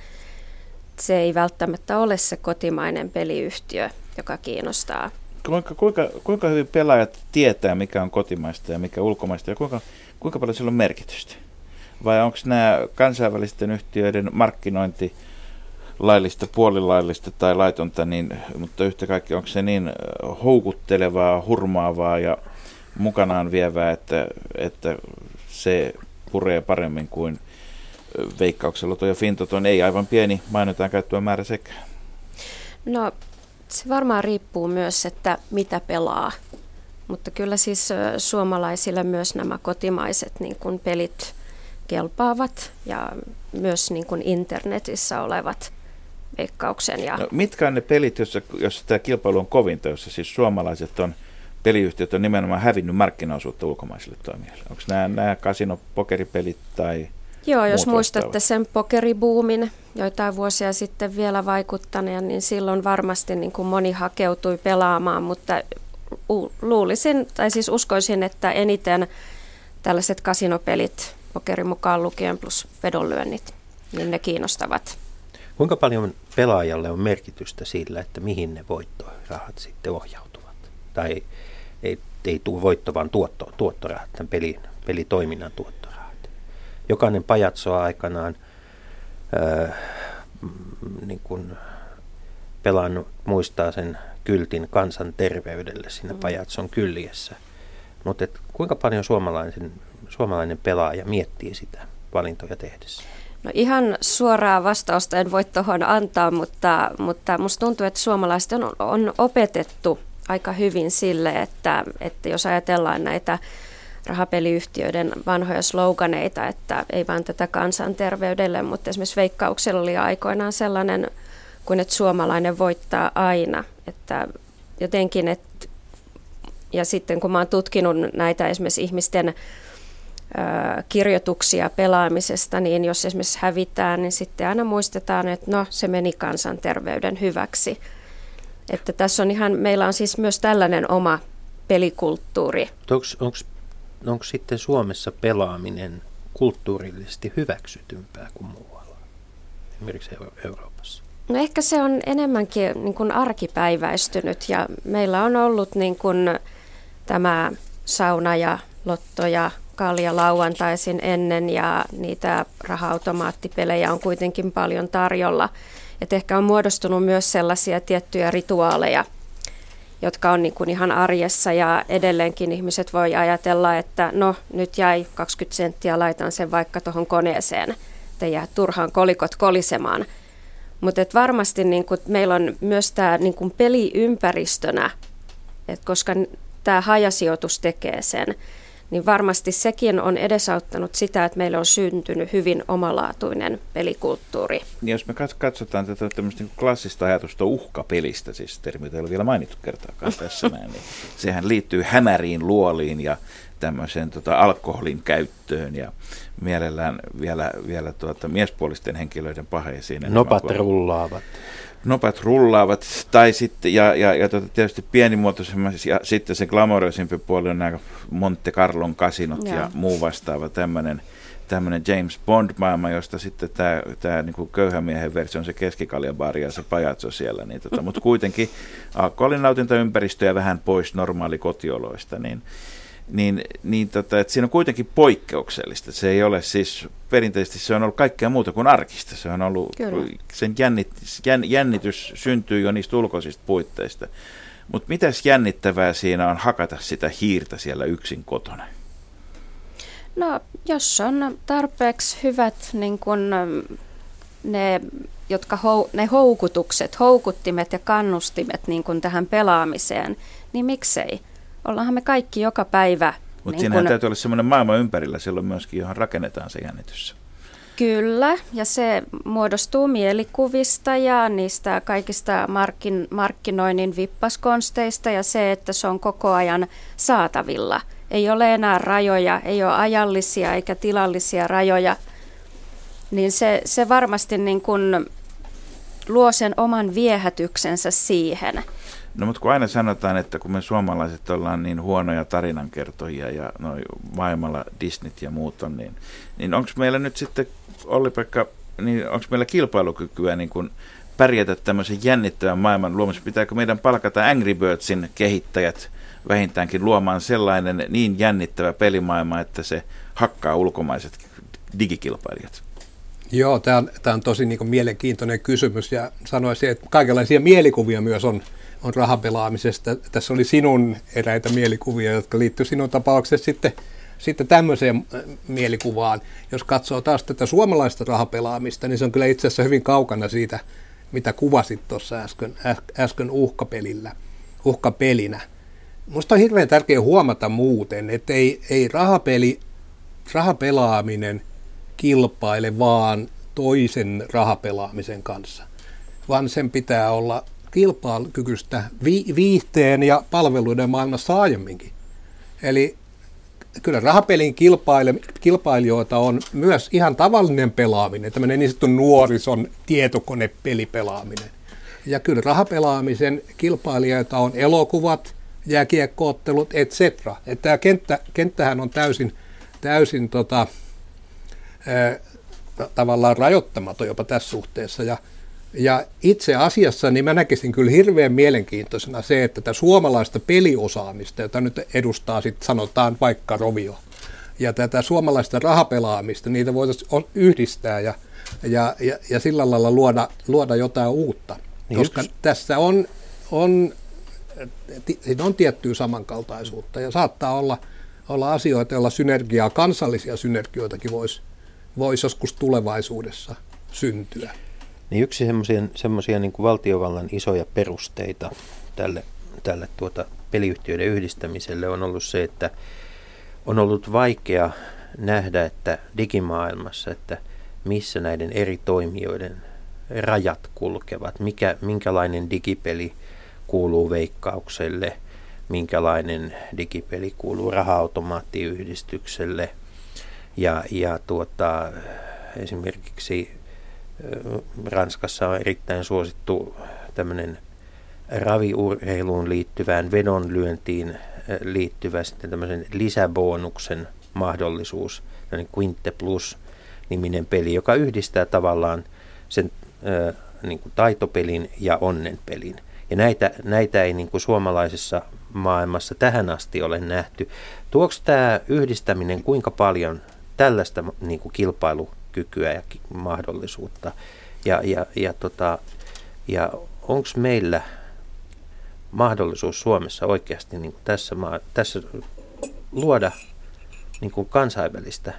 se ei välttämättä ole se kotimainen peliyhtiö, joka kiinnostaa. Kuinka, kuinka, kuinka hyvin pelaajat tietää, mikä on kotimaista ja mikä ulkomaista ja kuinka, kuinka paljon sillä on merkitystä? Vai onko nämä kansainvälisten yhtiöiden markkinointi laillista, puolilaillista tai laitonta, niin, mutta yhtä kaikki onko se niin houkuttelevaa, hurmaavaa ja mukanaan vievää, että, että se puree paremmin kuin veikkauksella tuo Fintoton ei aivan pieni mainotaan käyttöä määrä sekä. No se varmaan riippuu myös, että mitä pelaa. Mutta kyllä siis suomalaisille myös nämä kotimaiset niin kuin pelit kelpaavat ja myös niin kuin internetissä olevat veikkauksen. Ja... No, mitkä on ne pelit, joissa, joissa tämä kilpailu on kovinta, jossa siis suomalaiset on, peliyhtiöt on nimenomaan hävinnyt markkinaosuutta ulkomaisille toimijoille? Onko nämä, nämä kasino-pokeripelit tai Joo, jos muistatte sen pokeribuumin joitain vuosia sitten vielä vaikuttaneen, niin silloin varmasti niin kuin moni hakeutui pelaamaan, mutta luulisin, tai siis uskoisin, että eniten tällaiset kasinopelit, pokeri mukaan lukien plus vedonlyönnit, niin ne kiinnostavat. Kuinka paljon pelaajalle on merkitystä sillä, että mihin ne voittorahat sitten ohjautuvat? Tai ei, ei tule voitto, vaan tuotto, tuottorahat, tämän peli, pelitoiminnan tuottorahat. Jokainen pajatsoa aikanaan ää, niin kuin pelannut, muistaa sen kyltin kansan terveydelle siinä mm. pajatson kyljessä. Mutta kuinka paljon suomalainen, suomalainen pelaaja miettii sitä valintoja tehdessä? No ihan suoraa vastausta en voi tuohon antaa, mutta, mutta musta tuntuu, että suomalaiset on, on opetettu aika hyvin sille, että, että jos ajatellaan näitä rahapeliyhtiöiden vanhoja sloganeita, että ei vain tätä kansanterveydelle, mutta esimerkiksi Veikkauksella oli aikoinaan sellainen kuin, että suomalainen voittaa aina, että jotenkin, että ja sitten kun oon tutkinut näitä esimerkiksi ihmisten kirjoituksia pelaamisesta, niin jos esimerkiksi hävitään, niin sitten aina muistetaan, että no se meni kansanterveyden hyväksi. Että tässä on ihan, meillä on siis myös tällainen oma pelikulttuuri. Onko sitten Suomessa pelaaminen kulttuurillisesti hyväksytympää kuin muualla, esimerkiksi Euroopassa? No ehkä se on enemmänkin niin kuin arkipäiväistynyt ja meillä on ollut niin kuin tämä sauna ja lotto ja kalja lauantaisin ennen ja niitä raha-automaattipelejä on kuitenkin paljon tarjolla. Et ehkä on muodostunut myös sellaisia tiettyjä rituaaleja, jotka on niin kuin ihan arjessa ja edelleenkin ihmiset voi ajatella, että no nyt jäi 20 senttiä, laitan sen vaikka tuohon koneeseen, ettei jää turhaan kolikot kolisemaan. Mutta varmasti niin kuin, meillä on myös tämä niin kuin peliympäristönä, et koska tämä hajasijoitus tekee sen, niin varmasti sekin on edesauttanut sitä, että meillä on syntynyt hyvin omalaatuinen pelikulttuuri. Niin jos me katsotaan tätä tämmöistä niin klassista ajatusta uhkapelistä, siis termi ei ole vielä mainittu kertaakaan <laughs> tässä näin, niin sehän liittyy hämäriin luoliin ja tämmöiseen tota, alkoholin käyttöön ja mielellään vielä, vielä tuota, miespuolisten henkilöiden paheisiin. Nopat rullaavat nopat rullaavat, tai sitten, ja, ja, ja tota, tietysti pienimuotoisemmat, ja sitten se glamouroisempi puoli on nämä Monte Carlon kasinot ja, ja muu vastaava tämmöinen tämmöinen James Bond-maailma, josta sitten tämä, tämä niin köyhän miehen versio on se keskikaljabaari ja se pajatso siellä, niin tota, mutta kuitenkin alkoholin nautintaympäristöjä vähän pois normaali kotioloista, niin niin, niin tota, että siinä on kuitenkin poikkeuksellista. Se ei ole siis, perinteisesti se on ollut kaikkea muuta kuin arkista. Se on ollut, Kyllä. sen jännit, jän, jännitys syntyy jo niistä ulkoisista puitteista. Mutta mitäs jännittävää siinä on hakata sitä hiirtä siellä yksin kotona? No, jos on tarpeeksi hyvät niin kun, ne, jotka hou, ne houkutukset, houkuttimet ja kannustimet niin kuin tähän pelaamiseen, niin miksei? Ollaanhan me kaikki joka päivä. Mutta niin siinähän kun, täytyy olla semmoinen maailma ympärillä silloin myöskin, johon rakennetaan se jännitys. Kyllä, ja se muodostuu mielikuvista ja niistä kaikista markkin, markkinoinnin vippaskonsteista ja se, että se on koko ajan saatavilla. Ei ole enää rajoja, ei ole ajallisia eikä tilallisia rajoja, niin se, se varmasti niin kuin luo sen oman viehätyksensä siihen. No mutta kun aina sanotaan, että kun me suomalaiset ollaan niin huonoja tarinankertojia ja noin maailmalla Disneyt ja muut on, niin, niin onko meillä nyt sitten, Olli-Pekka, niin onko meillä kilpailukykyä niin kuin pärjätä tämmöisen jännittävän maailman luomassa? Pitääkö meidän palkata Angry Birdsin kehittäjät vähintäänkin luomaan sellainen niin jännittävä pelimaailma, että se hakkaa ulkomaiset digikilpailijat? Joo, tämä on, on tosi niin kuin mielenkiintoinen kysymys ja sanoisin, että kaikenlaisia mielikuvia myös on, on rahapelaamisesta. Tässä oli sinun eräitä mielikuvia, jotka liittyy sinun tapauksessa sitten, sitten tämmöiseen äh, mielikuvaan. Jos katsoo taas tätä suomalaista rahapelaamista, niin se on kyllä itse asiassa hyvin kaukana siitä, mitä kuvasit tuossa äsken, äsken uhkapelillä, uhkapelinä. Minusta on hirveän tärkeää huomata muuten, että ei, ei rahapeli, rahapelaaminen kilpaile vaan toisen rahapelaamisen kanssa, vaan sen pitää olla kilpailukykyistä vi- viihteen ja palveluiden maailmassa aiemminkin. Eli kyllä rahapelin kilpaile, kilpailijoita on myös ihan tavallinen pelaaminen, tämmöinen niin sanottu nuorison tietokonepelipelaaminen. Ja kyllä rahapelaamisen kilpailijoita on elokuvat, jääkiekkoottelut, etc. Että tämä kenttä, kenttähän on täysin, täysin tota, ää, tavallaan rajoittamaton jopa tässä suhteessa. Ja, ja itse asiassa niin mä näkisin kyllä hirveän mielenkiintoisena se, että tätä suomalaista peliosaamista, jota nyt edustaa sitten sanotaan vaikka Rovio, ja tätä suomalaista rahapelaamista, niitä voitaisiin yhdistää ja, ja, ja, ja sillä lailla luoda, luoda jotain uutta. Niin Koska yksi. tässä on, on, siinä on tiettyä samankaltaisuutta ja saattaa olla, olla asioita, joilla synergiaa, kansallisia synergioitakin voisi vois joskus tulevaisuudessa syntyä. Niin yksi semmoisia niin valtiovallan isoja perusteita tälle, tälle tuota peliyhtiöiden yhdistämiselle on ollut se, että on ollut vaikea nähdä, että digimaailmassa, että missä näiden eri toimijoiden rajat kulkevat, mikä, minkälainen digipeli kuuluu veikkaukselle, minkälainen digipeli kuuluu raha-automaattiyhdistykselle. Ja, ja tuota, esimerkiksi Ranskassa on erittäin suosittu tämmöinen raviurheiluun liittyvään vedonlyöntiin liittyvä sitten tämmöisen lisäbonuksen mahdollisuus, Quinte Plus-niminen peli, joka yhdistää tavallaan sen äh, niin kuin taitopelin ja onnenpelin. Ja näitä, näitä ei niin kuin suomalaisessa maailmassa tähän asti ole nähty. Tuoks tämä yhdistäminen kuinka paljon tällaista niin kuin kilpailukykyä ja mahdollisuutta? Ja, ja, ja, tota, ja onko meillä mahdollisuus Suomessa oikeasti niin kuin tässä, maa, tässä luoda niin kuin kansainvälistä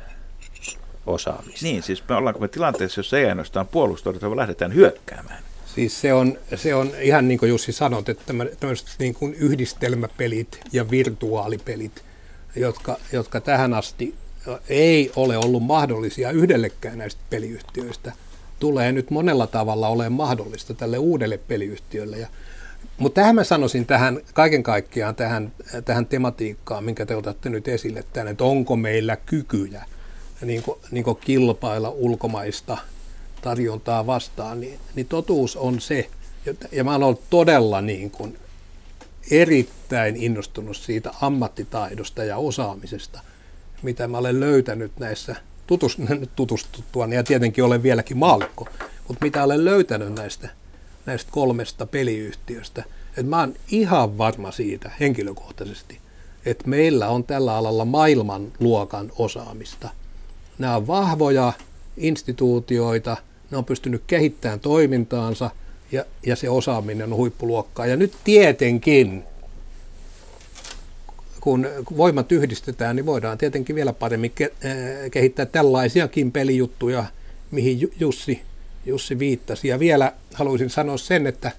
osaamista? Niin, siis me ollaanko me tilanteessa, jossa ei ainoastaan puolustauduta, vaan lähdetään hyökkäämään? Siis se on, se on ihan niin kuin Jussi sanot, että tämmöiset niin kuin yhdistelmäpelit ja virtuaalipelit, jotka, jotka tähän asti ei ole ollut mahdollisia yhdellekään näistä peliyhtiöistä, tulee nyt monella tavalla olemaan mahdollista tälle uudelle peliyhtiölle. Ja, mutta tähän mä sanoisin tähän kaiken kaikkiaan tähän, tähän tematiikkaan, minkä te otatte nyt esille tänne, että onko meillä kykyjä niin kuin, niin kuin kilpailla ulkomaista tarjontaa vastaan, niin, niin totuus on se, ja mä olen todella niin kuin erittäin innostunut siitä ammattitaidosta ja osaamisesta, mitä mä olen löytänyt näissä <laughs> tutustuttua, ja tietenkin olen vieläkin maallikko, mutta mitä olen löytänyt näistä, näistä kolmesta peliyhtiöstä, että mä oon ihan varma siitä henkilökohtaisesti, että meillä on tällä alalla maailmanluokan osaamista. Nämä on vahvoja instituutioita, ne on pystynyt kehittämään toimintaansa ja, ja se osaaminen on huippuluokkaa. Ja nyt tietenkin, kun voimat yhdistetään, niin voidaan tietenkin vielä paremmin ke- kehittää tällaisiakin pelijuttuja, mihin Jussi, Jussi viittasi. Ja vielä haluaisin sanoa sen, että,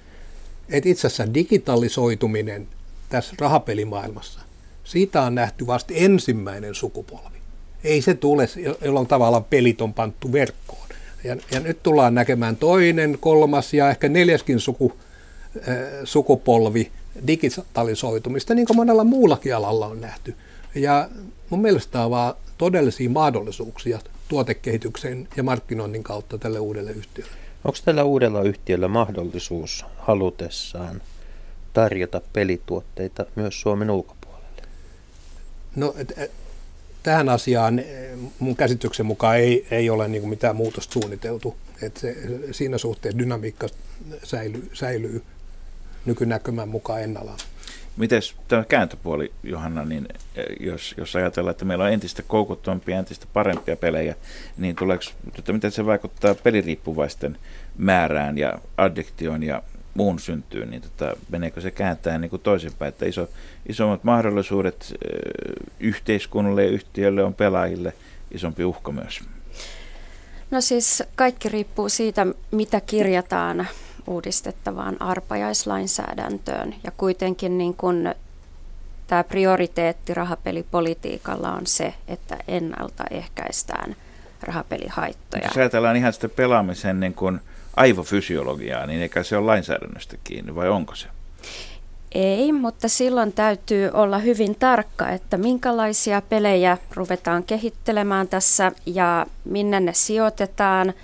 että itse asiassa digitalisoituminen tässä rahapelimaailmassa, siitä on nähty vasta ensimmäinen sukupolvi. Ei se tule, jolloin tavallaan pelit on panttu verkkoon. Ja, ja nyt tullaan näkemään toinen, kolmas ja ehkä neljäskin suku, äh, sukupolvi digitalisoitumista, niin kuin monella muullakin alalla on nähty. Ja mun mielestä on vaan todellisia mahdollisuuksia tuotekehityksen ja markkinoinnin kautta tälle uudelle yhtiölle. Onko tällä uudella yhtiöllä mahdollisuus halutessaan tarjota pelituotteita myös Suomen ulkopuolelle? No, et, et, tähän asiaan mun käsityksen mukaan ei, ei ole niin mitään muutosta suunniteltu. Et se, siinä suhteessa dynamiikka säilyy, säilyy nykynäkymän mukaan ennallaan. Miten tämä kääntöpuoli, Johanna, niin eh, jos, jos ajatellaan, että meillä on entistä koukuttompia, entistä parempia pelejä, niin tuleeko, että miten se vaikuttaa peliriippuvaisten määrään ja addiktioon ja muun syntyyn, niin tota, meneekö se kääntää niin kuin toisinpäin, että iso, isommat mahdollisuudet e, yhteiskunnalle ja yhtiölle on pelaajille isompi uhka myös? No siis kaikki riippuu siitä, mitä kirjataan uudistettavaan arpajaislainsäädäntöön. Ja kuitenkin niin kun tämä prioriteetti rahapelipolitiikalla on se, että ennaltaehkäistään rahapelihaittoja. Jos ajatellaan ihan sitä pelaamisen niin kun aivofysiologiaa, niin eikä se ole lainsäädännöstä kiinni, vai onko se? Ei, mutta silloin täytyy olla hyvin tarkka, että minkälaisia pelejä ruvetaan kehittelemään tässä ja minne ne sijoitetaan –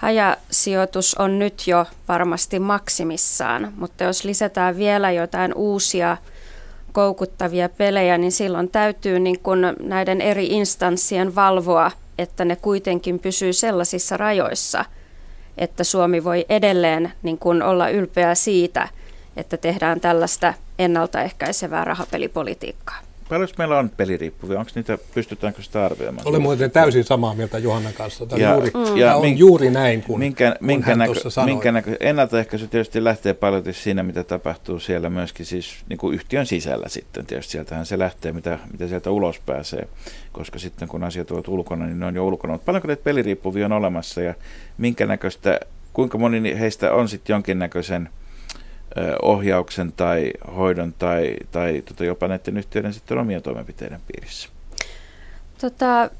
hajasijoitus on nyt jo varmasti maksimissaan, mutta jos lisätään vielä jotain uusia koukuttavia pelejä, niin silloin täytyy niin kun näiden eri instanssien valvoa, että ne kuitenkin pysyy sellaisissa rajoissa, että Suomi voi edelleen niin kun olla ylpeä siitä, että tehdään tällaista ennaltaehkäisevää rahapelipolitiikkaa. Paljon meillä on peliriippuvia? Onko niitä, pystytäänkö sitä arvioimaan? Olen muuten täysin samaa mieltä Johanna kanssa. Tämä ja, juuri, mm. ja on min, juuri näin kuin, minkä, kun minkä hän näkö. Minkä näkö, ennaltaehkäisy tietysti lähtee paljon siinä, mitä tapahtuu siellä myöskin siis niin kuin yhtiön sisällä sitten. Tietysti sieltähän se lähtee, mitä, mitä sieltä ulos pääsee, koska sitten kun asiat ovat ulkona, niin ne on jo ulkona. Mutta paljonko näitä peliriippuvia on olemassa ja minkä näköistä, kuinka moni heistä on sitten jonkinnäköisen – ohjauksen tai hoidon tai, tai tota jopa näiden yhtiöiden sitten omien toimenpiteiden piirissä? Tota,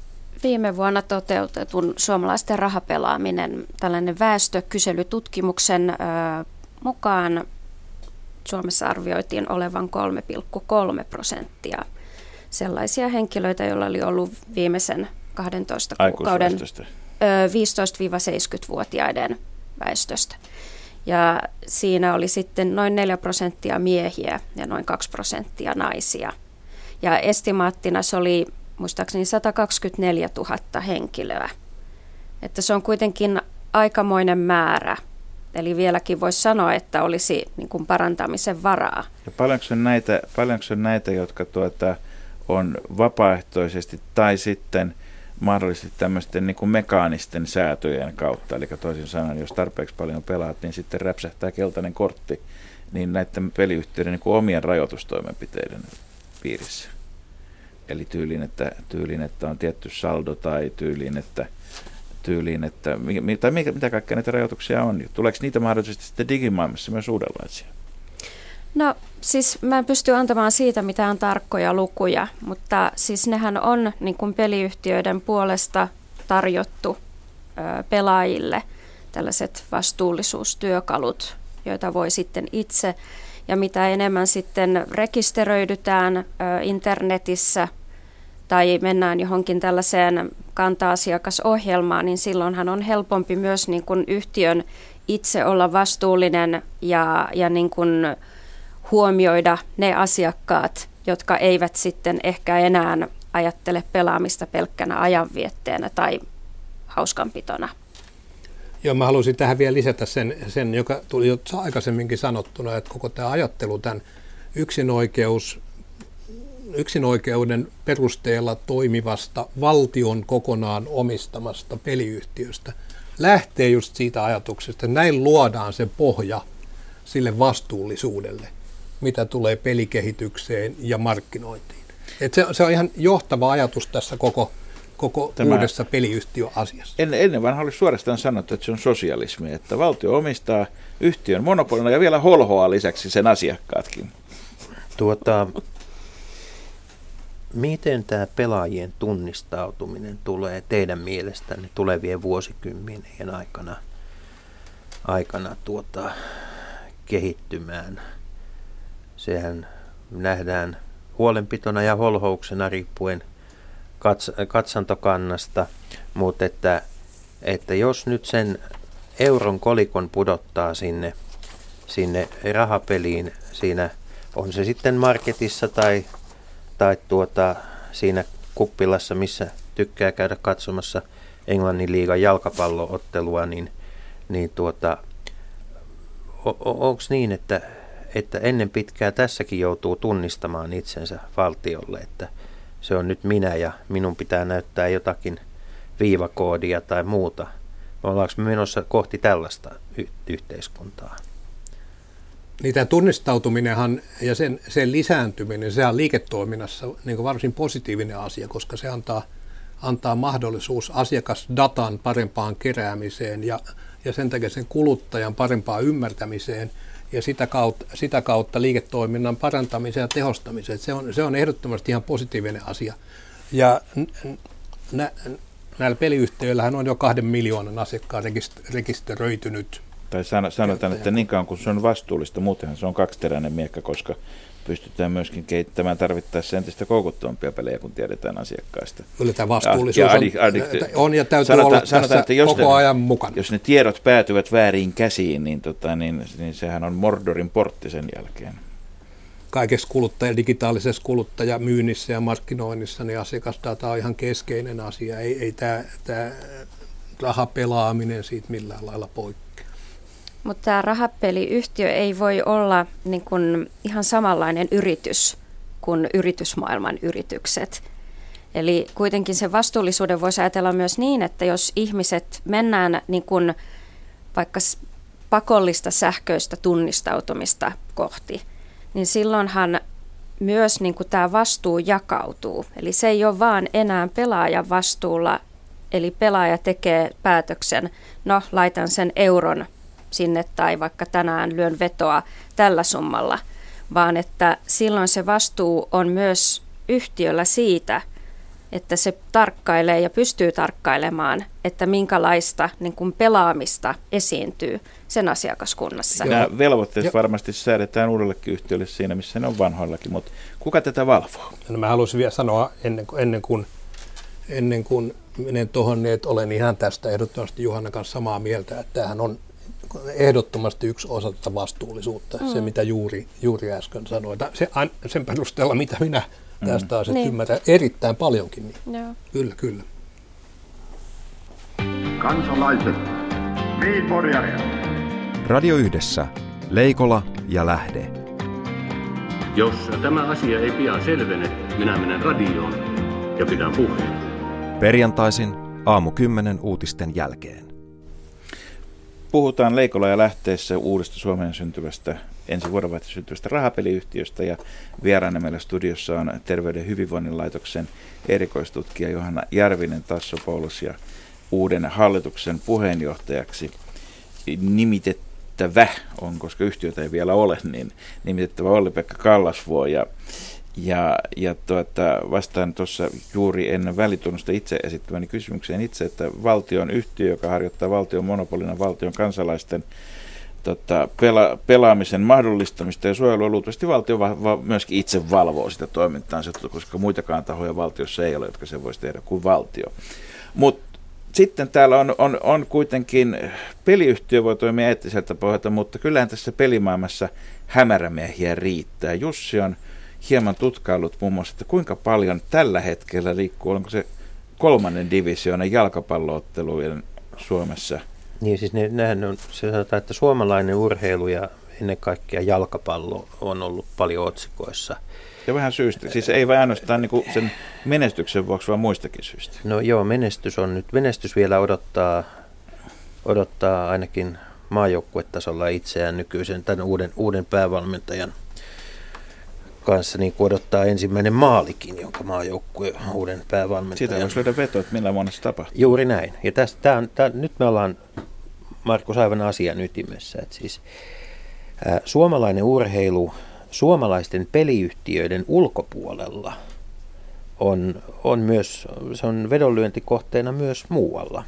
viime vuonna toteutetun suomalaisten rahapelaaminen, tällainen väestökyselytutkimuksen ö, mukaan Suomessa arvioitiin olevan 3,3 prosenttia sellaisia henkilöitä, joilla oli ollut viimeisen 12 kuukauden 15-70-vuotiaiden väestöstä. Ja siinä oli sitten noin 4 prosenttia miehiä ja noin 2 prosenttia naisia. Ja estimaattina se oli muistaakseni 124 000 henkilöä. Että se on kuitenkin aikamoinen määrä. Eli vieläkin voisi sanoa, että olisi niin kuin parantamisen varaa. Ja paljonko on näitä, paljonko on näitä jotka tuota, on vapaaehtoisesti tai sitten – mahdollisesti tämmöisten niin kuin mekaanisten säätöjen kautta. Eli toisin sanoen, jos tarpeeksi paljon pelaat, niin sitten räpsähtää keltainen kortti niin näiden peliyhtiöiden niin kuin omien rajoitustoimenpiteiden piirissä. Eli tyyliin että, tyyliin, että on tietty saldo tai tyyliin, että, tyyliin, että tai mitä kaikkea näitä rajoituksia on. Tuleeko niitä mahdollisesti sitten digimaailmassa myös uudenlaisia? No siis mä en pysty antamaan siitä mitään tarkkoja lukuja, mutta siis nehän on niin kuin peliyhtiöiden puolesta tarjottu ö, pelaajille tällaiset vastuullisuustyökalut, joita voi sitten itse ja mitä enemmän sitten rekisteröidytään ö, internetissä tai mennään johonkin tällaiseen kanta-asiakasohjelmaan, niin silloinhan on helpompi myös niin kuin yhtiön itse olla vastuullinen ja, ja niin kuin, huomioida ne asiakkaat, jotka eivät sitten ehkä enää ajattele pelaamista pelkkänä ajanvietteenä tai hauskanpitona. Joo, mä haluaisin tähän vielä lisätä sen, sen joka tuli jo aikaisemminkin sanottuna, että koko tämä ajattelu tämän yksinoikeus, yksinoikeuden perusteella toimivasta valtion kokonaan omistamasta peliyhtiöstä lähtee just siitä ajatuksesta, että näin luodaan se pohja sille vastuullisuudelle – mitä tulee pelikehitykseen ja markkinointiin. Et se, se on ihan johtava ajatus tässä koko, koko Tämä- uudessa peliyhtiöasiassa. Ennen, ennen vanha oli suorastaan sanottu, että se on sosialismi, että valtio omistaa yhtiön monopolina ja vielä holhoaa lisäksi sen asiakkaatkin. Tuota, miten tämä pelaajien tunnistautuminen tulee teidän mielestänne tulevien vuosikymmenien aikana, aikana tuota, kehittymään? Sehän nähdään huolenpitona ja holhouksena riippuen kats, katsantokannasta, mutta että, että jos nyt sen euron kolikon pudottaa sinne, sinne rahapeliin siinä on se sitten marketissa tai, tai tuota, siinä kuppilassa, missä tykkää käydä katsomassa Englannin liigan jalkapalloottelua, niin, niin tuota, onko niin, että, että ennen pitkää tässäkin joutuu tunnistamaan itsensä valtiolle, että se on nyt minä ja minun pitää näyttää jotakin viivakoodia tai muuta. Ollaanko me menossa kohti tällaista y- yhteiskuntaa? Niin tämä tunnistautuminenhan ja sen, sen lisääntyminen, se on liiketoiminnassa niin varsin positiivinen asia, koska se antaa, antaa mahdollisuus asiakasdatan parempaan keräämiseen ja, ja sen takia sen kuluttajan parempaan ymmärtämiseen ja sitä kautta, sitä kautta liiketoiminnan parantamiseen ja tehostamiseen. Se on, se on ehdottomasti ihan positiivinen asia. Ja nä, näillä peliyhtiöillähän on jo kahden miljoonan asiakkaan rekist- rekisteröitynyt Tai san- sanotaan, että niin kauan kuin se on vastuullista, muutenhan se on kaksiteräinen miekka, koska pystytään myöskin kehittämään tarvittaessa entistä koukuttavampia pelejä, kun tiedetään asiakkaista. Kyllä tämä vastuullisuus Ja- ja on, addi- addikti- on ja täytyy Sanotaan- olla sanotaan, tässä että jos koko ne- ajan mukana. Jos ne tiedot päätyvät väärin käsiin, niin, tota, niin, niin sehän on Mordorin portti sen jälkeen. Kaikessa kuluttaja, digitaalisessa kuluttajamyynnissä ja markkinoinnissa, niin asiakasdata on ihan keskeinen asia. Ei, ei tämä, tämä rahapelaaminen siitä millään lailla poikkea. Mutta tämä rahapeliyhtiö ei voi olla niin kun ihan samanlainen yritys kuin yritysmaailman yritykset. Eli kuitenkin se vastuullisuuden voisi ajatella myös niin, että jos ihmiset mennään niin kun vaikka pakollista sähköistä tunnistautumista kohti, niin silloinhan myös niin kuin tämä vastuu jakautuu. Eli se ei ole vaan enää pelaajan vastuulla, eli pelaaja tekee päätöksen, no laitan sen euron sinne tai vaikka tänään lyön vetoa tällä summalla, vaan että silloin se vastuu on myös yhtiöllä siitä, että se tarkkailee ja pystyy tarkkailemaan, että minkälaista niin kuin pelaamista esiintyy sen asiakaskunnassa. Nämä velvoitteet Joo. varmasti säädetään uudellekin yhtiölle siinä, missä ne on vanhoillakin, mutta kuka tätä valvoo? No mä haluaisin vielä sanoa ennen kuin, ennen kuin, ennen kuin menen tuohon, niin että olen ihan tästä ehdottomasti Juhanna kanssa samaa mieltä, että tämähän on ehdottomasti yksi osa tätä vastuullisuutta, mm. se mitä juuri, juuri äsken sanoin. Se, sen perusteella, mitä minä tästä asiasta Niin. ymmärrän, erittäin paljonkin. Niin. Joo. Kyllä, kyllä. Kansalaiset, Radio Yhdessä. Leikola ja Lähde. Jos tämä asia ei pian selvene, minä menen radioon ja pidän puheen. Perjantaisin aamu 10 uutisten jälkeen. Puhutaan Leikola ja lähteessä uudesta Suomeen syntyvästä, ensi vuodenvaihteessa syntyvästä rahapeliyhtiöstä ja vieraana meillä studiossa on Terveyden hyvinvoinnin laitoksen erikoistutkija Johanna Järvinen Tassopoulos ja uuden hallituksen puheenjohtajaksi. Nimitettävä on, koska yhtiötä ei vielä ole, niin nimitettävä Olli-Pekka Kallasvuo ja ja, ja tuota, vastaan tuossa juuri ennen välitunnusta itse esittämäni kysymykseen itse, että valtion yhtiö, joka harjoittaa valtion monopolina valtion kansalaisten tota, pela, pelaamisen mahdollistamista ja suojelua, luultavasti valtio va, va, myöskin itse valvoo sitä toimintaansa, koska muitakaan tahoja valtiossa ei ole, jotka se voisi tehdä kuin valtio. Mutta sitten täällä on, on, on kuitenkin, peliyhtiö voi toimia eettiseltä pohjalta, mutta kyllähän tässä pelimaailmassa hämärämiehiä riittää. Jussi on hieman tutkailut muun muassa, että kuinka paljon tällä hetkellä liikkuu, onko se kolmannen divisioonan jalkapalloottelujen Suomessa. Niin siis ne, nehän on, se sanotaan, että suomalainen urheilu ja ennen kaikkea jalkapallo on ollut paljon otsikoissa. Ja vähän syystä. Siis ei vain ainoastaan niin sen menestyksen vuoksi, vaan muistakin syistä. No joo, menestys on nyt, menestys vielä odottaa, odottaa ainakin maajoukkuetasolla itseään nykyisen, tämän uuden, uuden päävalmentajan kanssa niin odottaa ensimmäinen maalikin, jonka maajoukkue uuden Siitä päävalmentajan. voisi löydä veto, että millä vuonna se tapahtuu. Juuri näin. Ja tästä, tää on, tää, nyt me ollaan, Markus, aivan asian ytimessä. Että siis, ää, suomalainen urheilu suomalaisten peliyhtiöiden ulkopuolella on, on myös, se on vedonlyöntikohteena myös muualla.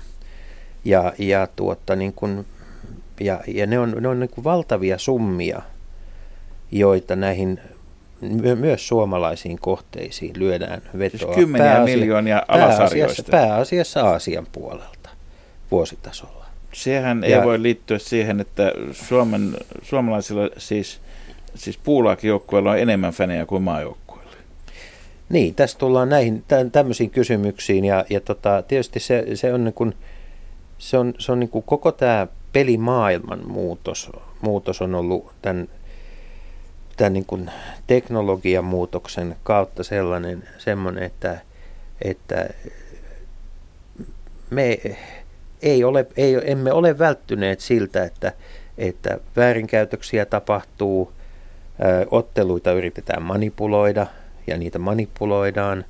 Ja, ja, tuota, niin kun, ja, ja ne on, ne on niin kuin valtavia summia, joita näihin my, myös suomalaisiin kohteisiin lyödään vetoa. Siis kymmeniä miljoonia pääasiassa, alasarjoista. pääasiassa Aasian puolelta vuositasolla. Sehän ei Ja- voi liittyä siihen, että Suomen, suomalaisilla siis, siis puulaakijoukkueilla on enemmän fänejä kuin maajoukkueilla. Niin, tässä tullaan näihin tä- tämmöisiin kysymyksiin ja, ja tota, tietysti se, se on, niin kuin, se on, se on niin kuin koko tämä pelimaailman muutos, muutos on ollut tämän, tämän niin kuin teknologian muutoksen kautta sellainen, semmoinen, että, että me ei ole, ei, emme ole välttyneet siltä, että, että väärinkäytöksiä tapahtuu, ö, otteluita yritetään manipuloida ja niitä manipuloidaan.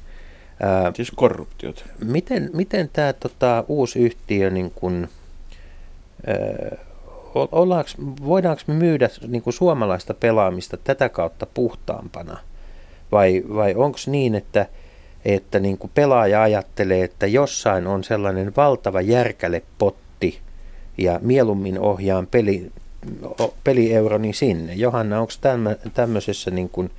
Ää, Siis korruptiot. Miten, miten tämä tota, uusi yhtiö, niin kun, ö, ollaanko, voidaanko me myydä niin kun suomalaista pelaamista tätä kautta puhtaampana? Vai, vai onko niin, että, että niin kuin pelaaja ajattelee, että jossain on sellainen valtava järkälepotti ja mieluummin ohjaan peli, pelieuroni sinne. Johanna, onko tämmöisessä niin kuin,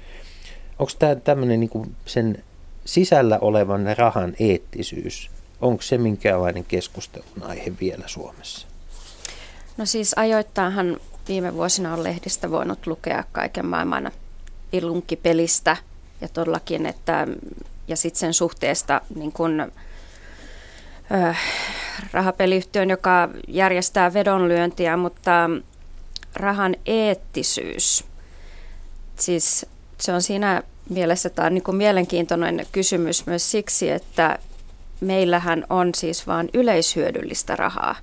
onko tämä tämmöinen niin kuin sen sisällä olevan rahan eettisyys, onko se minkäänlainen keskustelun aihe vielä Suomessa? No siis ajoittainhan viime vuosina on lehdistä voinut lukea kaiken maailman ilunkipelistä ja todellakin, että ja sitten sen suhteesta niin kun, äh, rahapeliyhtiön, joka järjestää vedonlyöntiä, mutta rahan eettisyys, siis se on siinä mielessä tämä on niin kuin mielenkiintoinen kysymys myös siksi, että meillähän on siis vain yleishyödyllistä rahaa,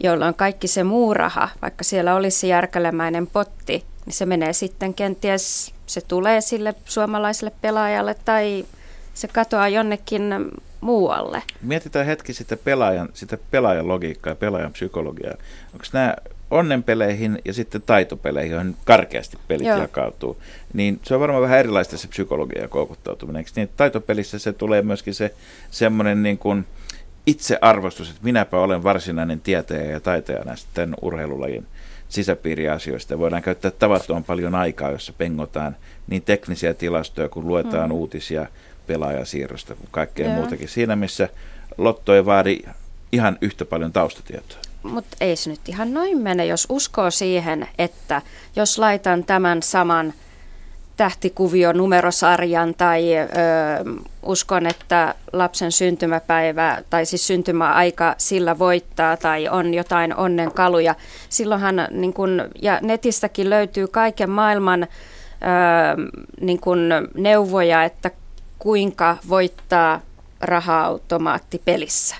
jolloin kaikki se muu raha, vaikka siellä olisi järkälemäinen potti, niin se menee sitten kenties, se tulee sille suomalaiselle pelaajalle tai se katoaa jonnekin muualle. Mietitään hetki sitä pelaajan, sitä pelaajan logiikkaa ja pelaajan psykologiaa. Onko nämä onnenpeleihin ja sitten taitopeleihin, joihin karkeasti pelit Joo. Joo. jakautuu, niin se on varmaan vähän erilaista se psykologia ja koukuttautuminen. Eikö niin, taitopelissä se tulee myöskin se semmoinen niin kuin itsearvostus, että minäpä olen varsinainen tietäjä ja taitaja näistä tämän urheilulajin sisäpiiriasioista. Voidaan käyttää tavattoman paljon aikaa, jossa pengotaan niin teknisiä tilastoja, kun luetaan mm. uutisia pelaajasiirrosta kuin kaikkea Joo. muutakin. Siinä, missä Lotto ei vaadi ihan yhtä paljon taustatietoa. Mutta ei se nyt ihan noin mene, jos uskoo siihen, että jos laitan tämän saman tähtikuvio numerosarjan tai ö, uskon, että lapsen syntymäpäivä tai siis syntymäaika sillä voittaa tai on jotain onnenkaluja. Silloinhan niin kun, ja netistäkin löytyy kaiken maailman ö, niin kun neuvoja, että kuinka voittaa raha-automaatti pelissä.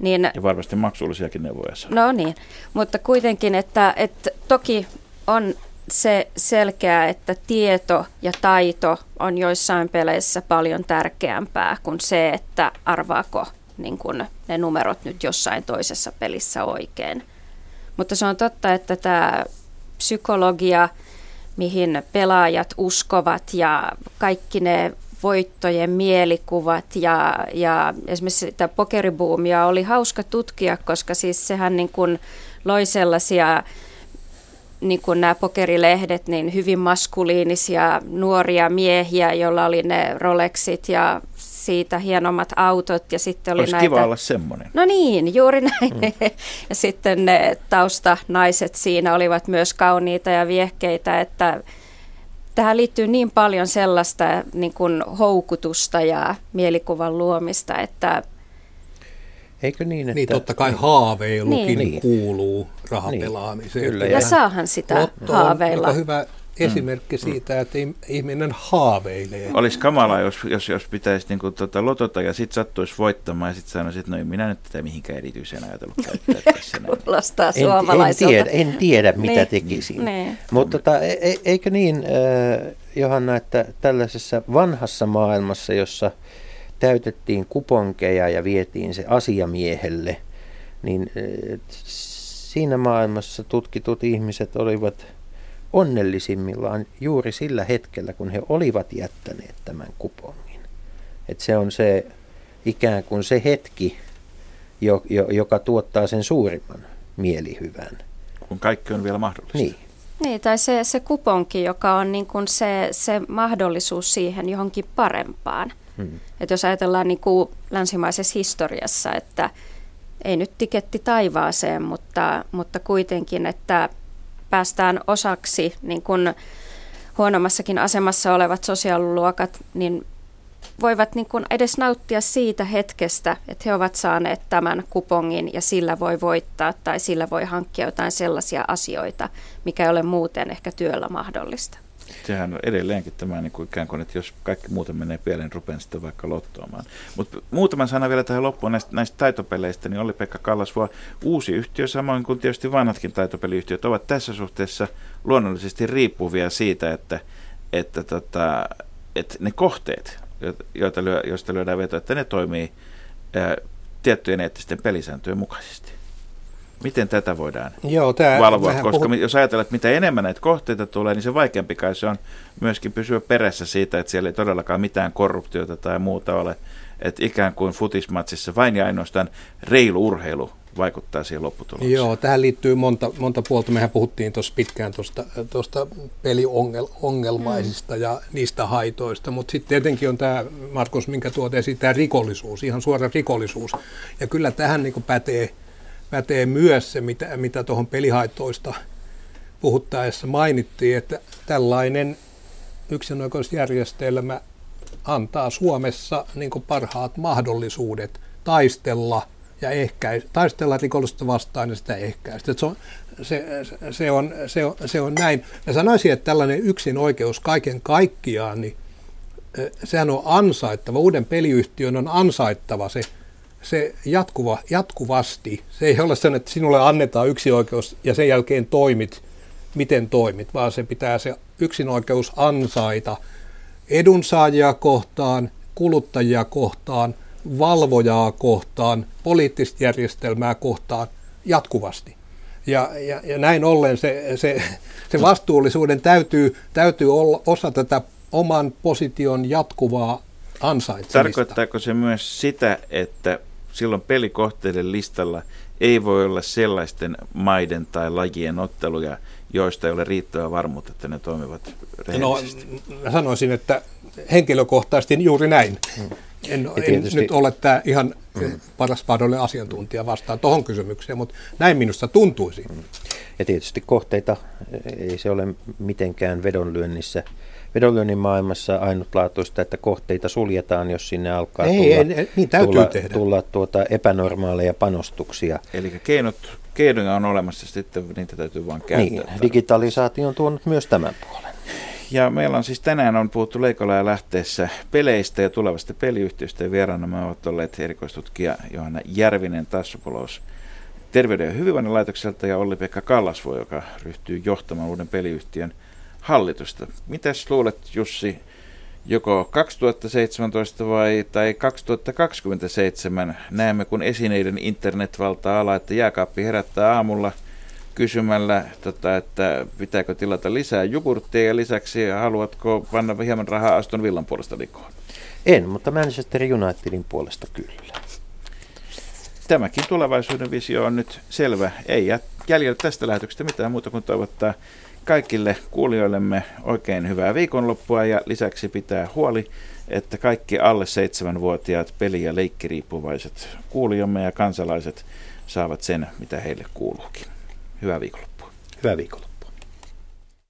Niin Ja varmasti maksullisiakin neuvoja saa. No niin, mutta kuitenkin, että, että toki on se selkeää, että tieto ja taito on joissain peleissä paljon tärkeämpää kuin se, että arvaako niin kun ne numerot nyt jossain toisessa pelissä oikein. Mutta se on totta, että tämä psykologia, mihin pelaajat uskovat ja kaikki ne voittojen mielikuvat ja, ja esimerkiksi sitä pokeribuumia oli hauska tutkia, koska siis sehän niin kuin loi sellaisia niin kuin nämä pokerilehdet, niin hyvin maskuliinisia nuoria miehiä, joilla oli ne Rolexit ja siitä hienommat autot ja sitten oli Olisi näitä... kiva olla semmoinen. No niin, juuri näin. Mm. <laughs> Ja sitten ne taustanaiset siinä olivat myös kauniita ja viehkeitä, että tähän liittyy niin paljon sellaista niin kuin houkutusta ja mielikuvan luomista, että Eikö niin, että... Niin totta kai haaveilukin Niin. kuuluu rahapelaamiseen. Niin, kyllä, ja Ja- saahan sitä Lotto on haaveilla. aika hyvä esimerkki siitä, että ihminen haaveilee. Olisi kamala, jos, jos, jos pitäisi niin kuin, tota, lotota ja sitten sattuisi voittamaan ja sitten sanoisi, että no minä nyt tätä mihinkään erityisen ajatellut käyttää tässä. <laughs> Kuulostaa en, en, tiedä, en tiedä, mitä niin, tekisin. Niin. Mutta tota, e, e, eikö niin, äh, Johanna, että tällaisessa vanhassa maailmassa, jossa täytettiin kuponkeja ja vietiin se asiamiehelle, niin siinä maailmassa tutkitut ihmiset olivat onnellisimmillaan juuri sillä hetkellä, kun he olivat jättäneet tämän kupongin. Et se on se ikään kuin se hetki, jo, jo, joka tuottaa sen suurimman mielihyvän. Kun kaikki on vielä mahdollista. Niin. Niin, tai se, se kuponki, joka on niin kuin se, se mahdollisuus siihen johonkin parempaan. Hmm. Et jos ajatellaan niin kuin länsimaisessa historiassa, että ei nyt tiketti taivaaseen, mutta, mutta kuitenkin, että päästään osaksi niin kuin huonommassakin asemassa olevat sosiaaliluokat, niin voivat niin kuin edes nauttia siitä hetkestä, että he ovat saaneet tämän kupongin ja sillä voi voittaa tai sillä voi hankkia jotain sellaisia asioita, mikä ei ole muuten ehkä työllä mahdollista sehän on edelleenkin tämä niin kuin ikään kuin, että jos kaikki muuten menee pieleen, niin rupean sitten vaikka lottoamaan. Mutta muutama sana vielä tähän loppuun näistä, näistä taitopeleistä, niin oli Pekka Kallasvuo uusi yhtiö, samoin kuin tietysti vanhatkin taitopeliyhtiöt, ovat tässä suhteessa luonnollisesti riippuvia siitä, että, että, tota, että ne kohteet, joita joista lyödään veto, että ne toimii ää, tiettyjen eettisten pelisääntöjen mukaisesti. Miten tätä voidaan Joo, tämä, valvoa? Koska puhut... jos ajatellaan, että mitä enemmän näitä kohteita tulee, niin se vaikeampi kai se on myöskin pysyä perässä siitä, että siellä ei todellakaan mitään korruptiota tai muuta ole. Että ikään kuin futismatsissa vain ja ainoastaan reilu urheilu vaikuttaa siihen lopputulokseen. Joo, tähän liittyy monta, monta puolta. Mehän puhuttiin tuossa pitkään tuosta peliongelmaisista mm. ja niistä haitoista, mutta sitten tietenkin on tämä, Markus, minkä tuot esiin, tämä rikollisuus, ihan suora rikollisuus. Ja kyllä tähän niin pätee pätee myös se, mitä, mitä tuohon pelihaitoista puhuttaessa mainittiin, että tällainen yksinoikeusjärjestelmä antaa Suomessa niin parhaat mahdollisuudet taistella ja ehkäistä, taistella rikollista vastaan ja sitä ehkäistä. Se on, se, se, on, se, on, se on näin. Ja sanoisin, että tällainen yksin oikeus kaiken kaikkiaan, niin sehän on ansaittava, uuden peliyhtiön on ansaittava se se jatkuva, jatkuvasti, se ei ole sen, että sinulle annetaan yksi oikeus ja sen jälkeen toimit, miten toimit, vaan se pitää se yksin oikeus ansaita edunsaajia kohtaan, kuluttajia kohtaan, valvojaa kohtaan, poliittista järjestelmää kohtaan jatkuvasti. Ja, ja, ja näin ollen se, se, se vastuullisuuden täytyy, täytyy olla osa tätä oman position jatkuvaa ansaitsemista. Tarkoittaako se myös sitä, että silloin pelikohteiden listalla ei voi olla sellaisten maiden tai lajien otteluja, joista ei ole riittävää varmuutta, että ne toimivat rehellisesti. No, mä sanoisin, että henkilökohtaisesti juuri näin. Hmm. En, en nyt ole tämä ihan hmm. paras mahdollinen asiantuntija vastaan tuohon kysymykseen, mutta näin minusta tuntuisi. Hmm. Ja tietysti kohteita ei se ole mitenkään vedonlyönnissä vedonlyönnin maailmassa ainutlaatuista, että kohteita suljetaan, jos sinne alkaa ei, tulla, ei, niin täytyy tulla, tehdä. tulla tuota epänormaaleja panostuksia. Eli keinot, keinoja on olemassa, sitten niitä täytyy vain käyttää. Niin, digitalisaatio on tuonut myös tämän puolen. Ja meillä on siis tänään on puhuttu Leikola ja lähteessä peleistä ja tulevasta peliyhtiöstä ja vieraana me ovat olleet erikoistutkija Johanna Järvinen Tassupolous Terveyden ja hyvinvoinnin laitokselta ja Olli-Pekka Kallasvuo, joka ryhtyy johtamaan uuden peliyhtiön – hallitusta. Mitäs luulet Jussi, joko 2017 vai tai 2027 näemme, kun esineiden internet valtaa ala, että jääkaappi herättää aamulla kysymällä, tota, että pitääkö tilata lisää jogurttia ja lisäksi haluatko panna hieman rahaa Aston Villan puolesta likoon? En, mutta Manchester Unitedin puolesta kyllä. Tämäkin tulevaisuuden visio on nyt selvä. Ei jäljellä tästä lähetyksestä mitään muuta kuin toivottaa kaikille kuulijoillemme oikein hyvää viikonloppua ja lisäksi pitää huoli, että kaikki alle seitsemänvuotiaat peli- ja leikkiriippuvaiset kuulijamme ja kansalaiset saavat sen, mitä heille kuuluukin. Hyvää viikonloppua. Hyvää viikonloppua.